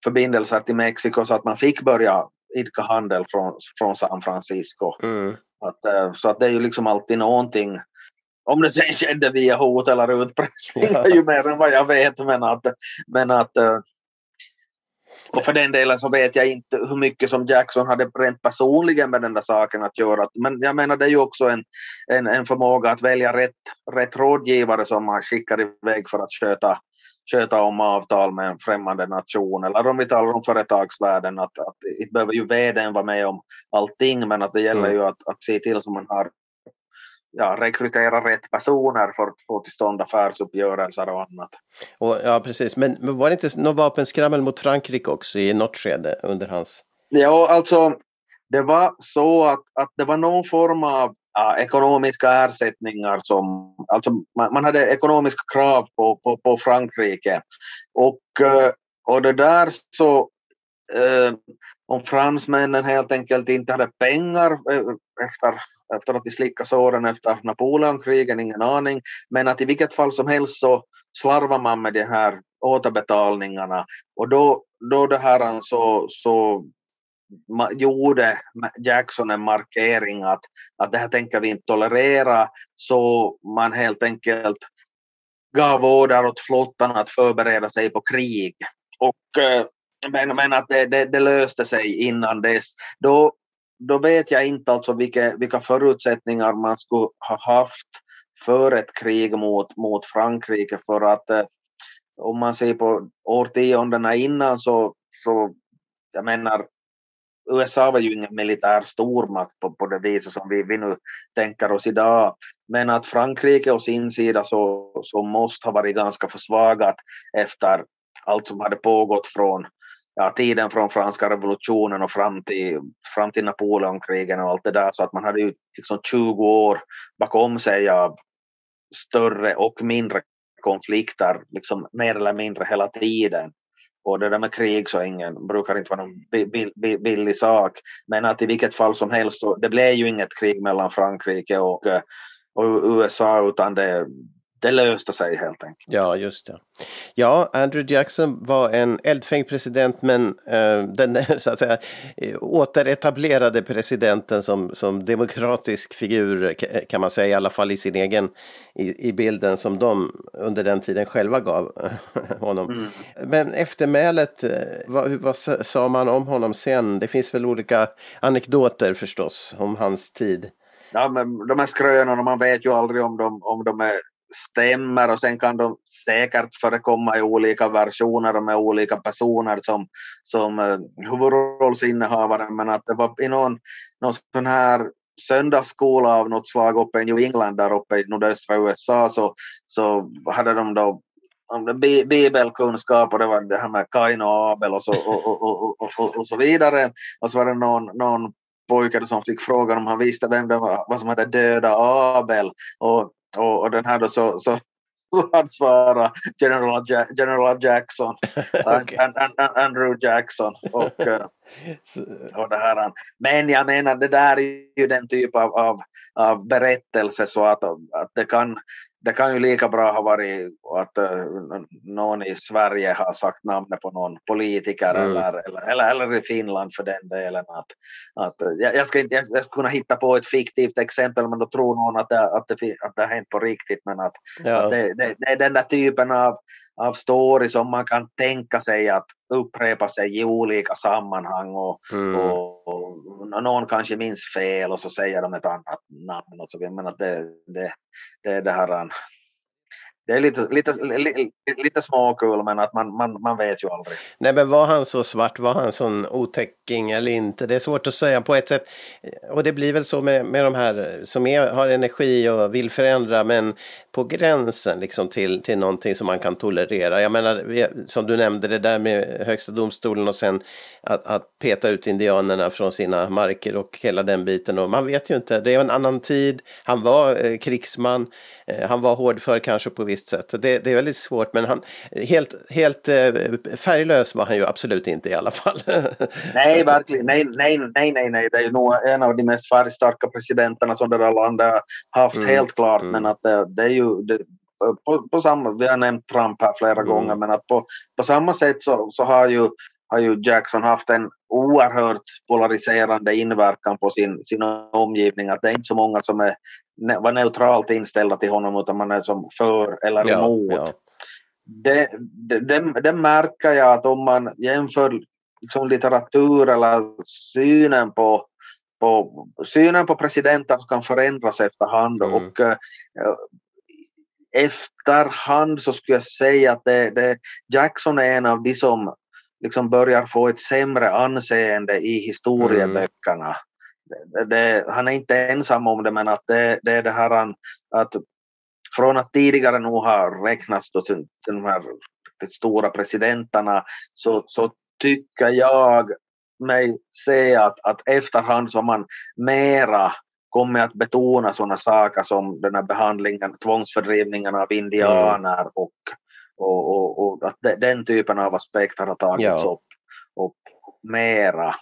förbindelser till Mexiko så att man fick börja idka handel från, från San Francisco. Mm. Att, eh, så att det är ju liksom alltid någonting om det sen skedde via hot eller utpressning ja. ju mer än vad jag vet. Men att, men att, eh, och för den delen så vet jag inte hur mycket som Jackson hade rent personligen med den där saken att göra. Men jag menar det är ju också en, en, en förmåga att välja rätt, rätt rådgivare som man skickar iväg för att sköta, sköta om avtal med en främmande nation. Eller om vi talar om företagsvärlden, att, att behöver ju vdn vara med om allting, men att det gäller mm. ju att, att se till så man har ja, rekrytera rätt personer för att få till stånd affärsuppgörelser och annat. Och, ja, precis. Men, men var det inte något vapenskrammel mot Frankrike också i något skede under hans... Ja, alltså det var så att, att det var någon form av ja, ekonomiska ersättningar som, alltså man, man, hade ekonomiska krav på, på, på Frankrike och, eh, och det där så eh, om fransmännen helt enkelt inte hade pengar eh, efter efter att de slickade såren efter Napoleonkrigen, ingen aning. Men att i vilket fall som helst så slarvar man med de här återbetalningarna och då, då det här så, så gjorde Jackson en markering att, att det här tänker vi inte tolerera så man helt enkelt gav order åt flottan att förbereda sig på krig. Och, eh, men, men att det, det, det löste sig innan dess. Då då vet jag inte alltså vilka, vilka förutsättningar man skulle ha haft för ett krig mot, mot Frankrike för att eh, om man ser på årtiondena innan så, så jag menar USA var ju ingen militär stormakt på, på det viset som vi, vi nu tänker oss idag. Men att Frankrike å sin sida så, så måste ha varit ganska försvagat efter allt som hade pågått från ja, tiden från franska revolutionen och fram till, fram till Napoleonkrigen och allt det där så att man hade ju liksom 20 år bakom sig av större och mindre konflikter liksom mer eller mindre hela tiden. Och det där med krig så ingen, brukar inte vara någon billig sak. Men att i vilket fall som helst så det blev ju inget krig mellan Frankrike och, och USA utan det, det löste sig helt enkelt. Ja, just det. Ja, Andrew Jackson var en eldfängd president men eh, den så att säga eh, återetablerade presidenten som, som demokratisk figur kan man säga, i alla fall i sin egen, i, i bilden som de under den tiden själva gav honom. Mm. Men eftermälet, eh, vad, vad sa man om honom sen? Det finns väl olika anekdoter förstås om hans tid. Ja, men de här skrönorna, man vet ju aldrig om de, om de är stämmer och sen kan de säkert förekomma i olika versioner och med olika personer som, som eh, huvudrollsinnehavare men att det var i någon, någon sån här söndagsskola av något slag uppe i New England där uppe i nordöstra USA så, så hade de då bibelkunskap och det var det här med Kain och Abel och så, och, och, och, och, och så vidare. Och så var det någon, någon pojke som fick frågan om han visste vem det var vad som hade dödat Abel. Och och, och den här då så, så han svarade General, ja General Jackson, okay. and, and, and, Andrew Jackson. Och, eh, och det här. Men jag menar, det där är ju den typ av, av, av berättelse så att, att det kan det kan ju lika bra ha varit att uh, någon i Sverige har sagt namnet på någon politiker mm. eller, eller, eller, eller, i Finland för den delen. Att, att, uh, jag, ska inte, jag ska kunna hitta på ett fiktivt exempel men då tror någon att det, att det, att det har hänt på riktigt men att, ja. att det, det, det, är den där typen av, av story som man kan tänka sig att upprepa sig i olika sammanhang och, mm. och, och, någon kanske minns fel och så säger de ett annat namn och så vidare. Men att det, det, det är det här det är lite, lite, lite, lite småkul men att man, man, man vet ju aldrig. Nej men var han så svart, var han sån otäcking eller inte? Det är svårt att säga på ett sätt. Och det blir väl så med, med de här som är, har energi och vill förändra men på gränsen liksom till, till någonting som man kan tolerera. Jag menar som du nämnde det där med högsta domstolen och sen att, att peta ut indianerna från sina marker och hela den biten. Och man vet ju inte, det är en annan tid. Han var eh, krigsman, eh, han var hårdför kanske på visst sätt. Det, det, är väldigt svårt men han, helt, helt eh, färglös var han ju absolut inte i alla fall. nej, verkligen. Nej, nej, nej, nej, nej. Det är nog en av de mest färgstarka presidenterna som det där landet har haft, mm. helt klart. Mm. Men att det, det är ju det, på, på, samma, vi har nämnt Trump här flera mm. gånger, men att på, på samma sätt så, så har ju har ju Jackson haft en oerhört polariserande inverkan på sin, sin omgivning. Att det är inte så många som är, var neutralt inställda till honom utan man är som för eller ja, emot. Ja. Det, det, det, det, märker jag att om man jämför liksom litteratur eller synen på, på, synen på presidenter kan förändras efterhand. Mm. Och, uh, efterhand så skulle jag säga att det, Jackson är en av de som liksom börjar få ett sämre anseende i historieböckerna. Mm. Det, han är inte ensam om det, men att det, det är det här att från att tidigare nog ha räknats då till de här stora presidenterna så, så tycker jag mig se att, att efterhand som man mera kommer att betona sådana saker som den här behandlingen, tvångsfördrivningen av indianer mm. och och, och, och att de, den typen av aspekter har tagits ja. upp, upp mera.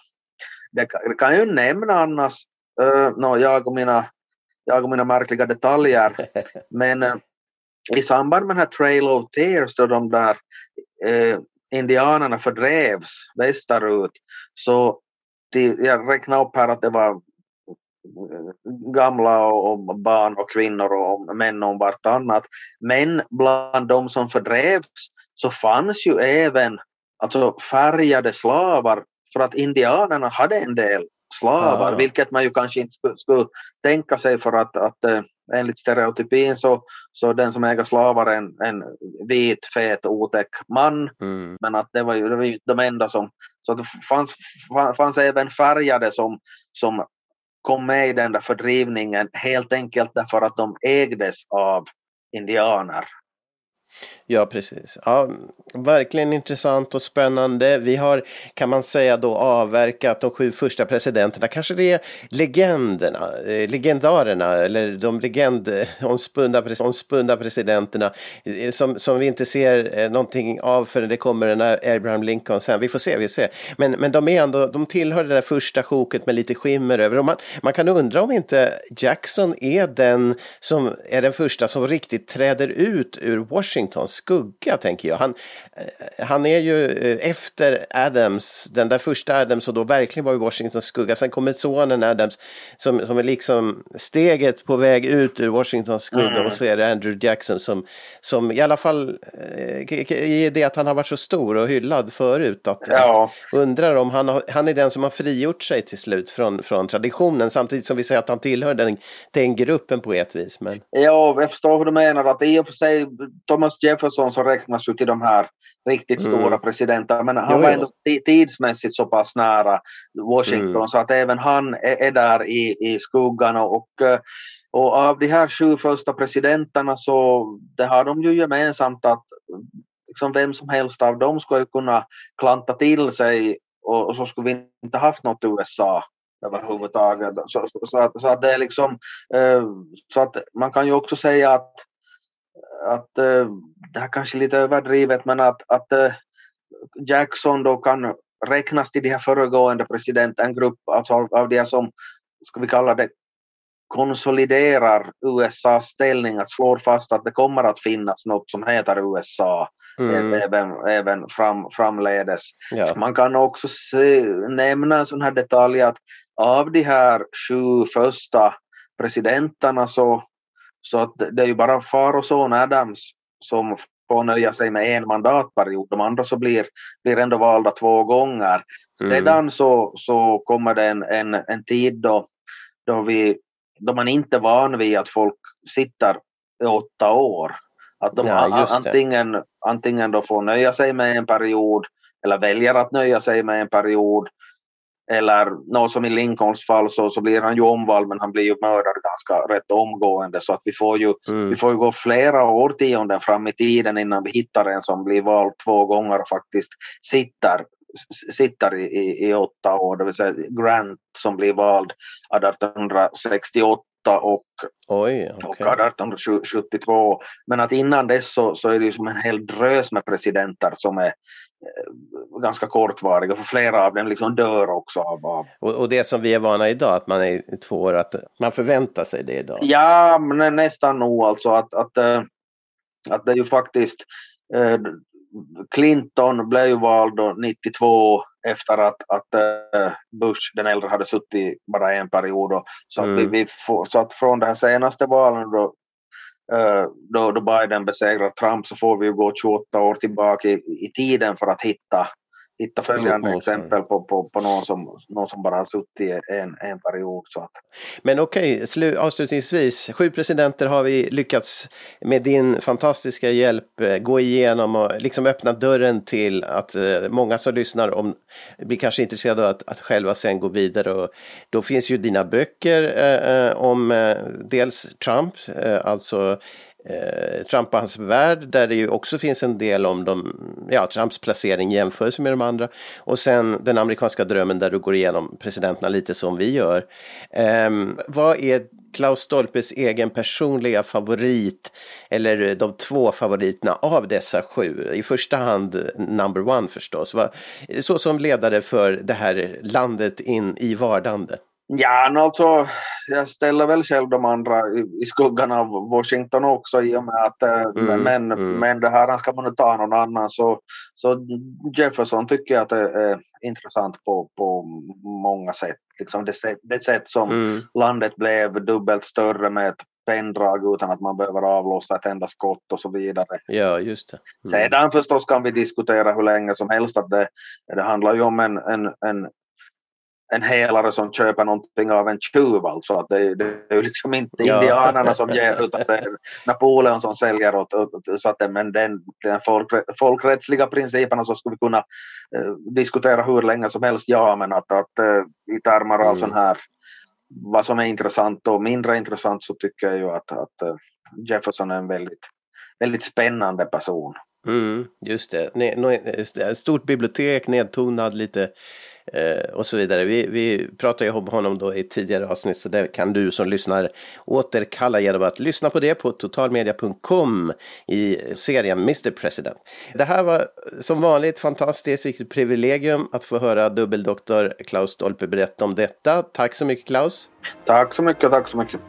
Det, det kan ju nämna annars, uh, no, jag, och mina, jag och mina märkliga detaljer, men uh, i samband med den här Trail of Tears då de där uh, indianerna fördrevs västerut så till, jag räknade upp här att det var gamla och barn och kvinnor och män om vartannat. Men bland de som fördrevs så fanns ju även alltså färgade slavar för att indianerna hade en del slavar, ah. vilket man ju kanske inte skulle, skulle tänka sig för att, att äh, enligt stereotypin så, så den som äger slavar är en, en vit, fet, otäck man. Mm. Men att det var ju, det var ju de enda som... Så det fanns, fanns även färgade som, som kom med i den där fördrivningen helt enkelt därför att de ägdes av indianer. Ja, precis. Ja, verkligen intressant och spännande. Vi har, kan man säga då, avverkat de sju första presidenterna. Kanske det är legenderna, eh, legendarerna eller de legendomspunna eh, omspunna presidenterna eh, som, som vi inte ser eh, någonting av förrän det kommer en Abraham Lincoln sen. Vi får se, vi får se. Men, men de, är ändå, de tillhör det där första sjoket med lite skimmer över. Och man, man kan undra om inte Jackson är den som är den första som riktigt träder ut ur Washington. Washingtons skugga, tänker jag. Han, eh, han är ju eh, efter Adams, den där första Adams och då verkligen var i Washingtons skugga. Sen kommer sonen Adams som, som är liksom steget på väg ut ur Washingtons skugga mm. och så är det Andrew Jackson som, som i alla fall i eh, det att han har varit så stor och hyllad förut. Att, ja. att undrar om han, har, han är den som har frigjort sig till slut från, från traditionen samtidigt som vi säger att han tillhör den, den gruppen på ett vis. Men... Ja, jag förstår hur du menar. Att i och för sig Thomas Jefferson som räknas ju till de här riktigt mm. stora presidenterna, men han jo, var ändå tidsmässigt så pass nära Washington mm. så att även han är, är där i, i skuggan. Och, och av de här sju första presidenterna så det har de ju gemensamt att liksom vem som helst av dem skulle kunna klanta till sig och, och så skulle vi inte haft något USA överhuvudtaget. Så, så, så, att, så att det är liksom, eh, så att man kan ju också säga att att uh, det här kanske är lite överdrivet, men att, att uh, Jackson då kan räknas till de här föregående presidenten, en grupp alltså av, av de som, ska vi kalla det, konsoliderar USAs ställning, att slår fast att det kommer att finnas något som heter USA mm. även, även fram, framledes. Ja. Man kan också se, nämna en sån här detalj att av de här sju första presidenterna så så att det är ju bara far och son Adams som får nöja sig med en mandatperiod. De andra så blir, blir ändå valda två gånger. Mm. Sedan så, så kommer det en, en, en tid då, då, vi, då man inte är van vid att folk sitter i åtta år. Att de ja, antingen, antingen då får nöja sig med en period eller väljer att nöja sig med en period eller något som i Lincolns fall så, så blir han ju omvald men han blir ju mördad ganska rätt omgående så att vi får ju, mm. vi får ju gå flera årtionden fram i tiden innan vi hittar en som blir vald två gånger och faktiskt sitter sitter i, i, åtta år, det vill säga Grant som blir vald 1868 och, Oj, okay. och 1872. Men att innan dess så, så är det ju som en hel drös med presidenter som är Eh, ganska kortvariga, för flera av dem liksom dör också av... av. Och, och, det som vi är vana idag, att man är två år, att man förväntar sig det idag? Ja, men nästan nog alltså att, att, eh, att det är ju faktiskt eh, Clinton blev ju vald 92 efter att, att Bush den äldre hade suttit bara en period. Så, mm. att vi, vi får, så att från här senaste valen då, Eh, då, då Biden besegrar Trump så får vi gå 28 år tillbaka i, i tiden för att hitta, hitta följande mm, exempel på, på, på någon, som, någon som bara har suttit en, en period. Så att. Men okej, okay, avslutningsvis, sju presidenter har vi lyckats med din fantastiska hjälp eh, gå igenom och liksom öppna dörren till att eh, många som lyssnar om, blir kanske intresserade av att, att själva sen gå vidare. Och då finns ju dina böcker eh, om eh, dels Trump, eh, alltså eh, Trump och hans värld där det ju också finns en del om de, ja, Trumps placering i jämförelse med de andra. Och sen den amerikanska drömmen där du går igenom presidenterna lite som vi gör. Eh, vad är Klaus Stolpes egen personliga favorit eller de två favoriterna av dessa sju? I första hand number one förstås. Så som ledare för det här landet in i vardande. Ja, alltså, jag ställer väl själv de andra i, skuggan av Washington också i och med att eh, mm, men, mm. men det här ska man ta någon annan så, så Jefferson tycker jag att det är intressant på, på många sätt. Liksom det, sätt, det sätt som mm. landet blev dubbelt större med ett penndrag utan att man behöver avlossa ett enda skott och så vidare. Ja, just det. Mm. Sedan förstås kan vi diskutera hur länge som helst att det, det handlar ju om en, en, en en helare som köper någonting av en tjuv. Alltså. Att det, det är ju liksom inte ja. indianerna som ger utan det är Napoleon som säljer. Åt, så att men den, den folk, folkrättsliga principerna så skulle vi kunna eh, diskutera hur länge som helst. Ja, men att, att eh, i termer av mm. sån här vad som är intressant och mindre intressant så tycker jag ju att, att uh, Jefferson är en väldigt väldigt spännande person. Mm, just det. Ett stort bibliotek, nedtonad lite eh, och så vidare. Vi, vi pratade ju om honom då i tidigare avsnitt så det kan du som lyssnar återkalla genom att lyssna på det på totalmedia.com i serien Mr President. Det här var som vanligt fantastiskt vilket privilegium att få höra dubbeldoktor Klaus Stolpe berätta om detta. Tack så mycket Klaus! Tack så mycket, tack så mycket!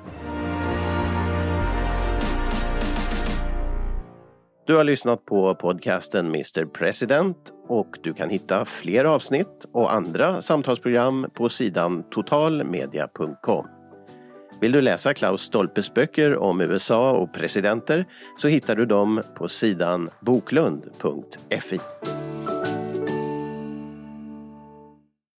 Du har lyssnat på podcasten Mr President och du kan hitta fler avsnitt och andra samtalsprogram på sidan totalmedia.com. Vill du läsa Klaus Stolpes böcker om USA och presidenter så hittar du dem på sidan boklund.fi.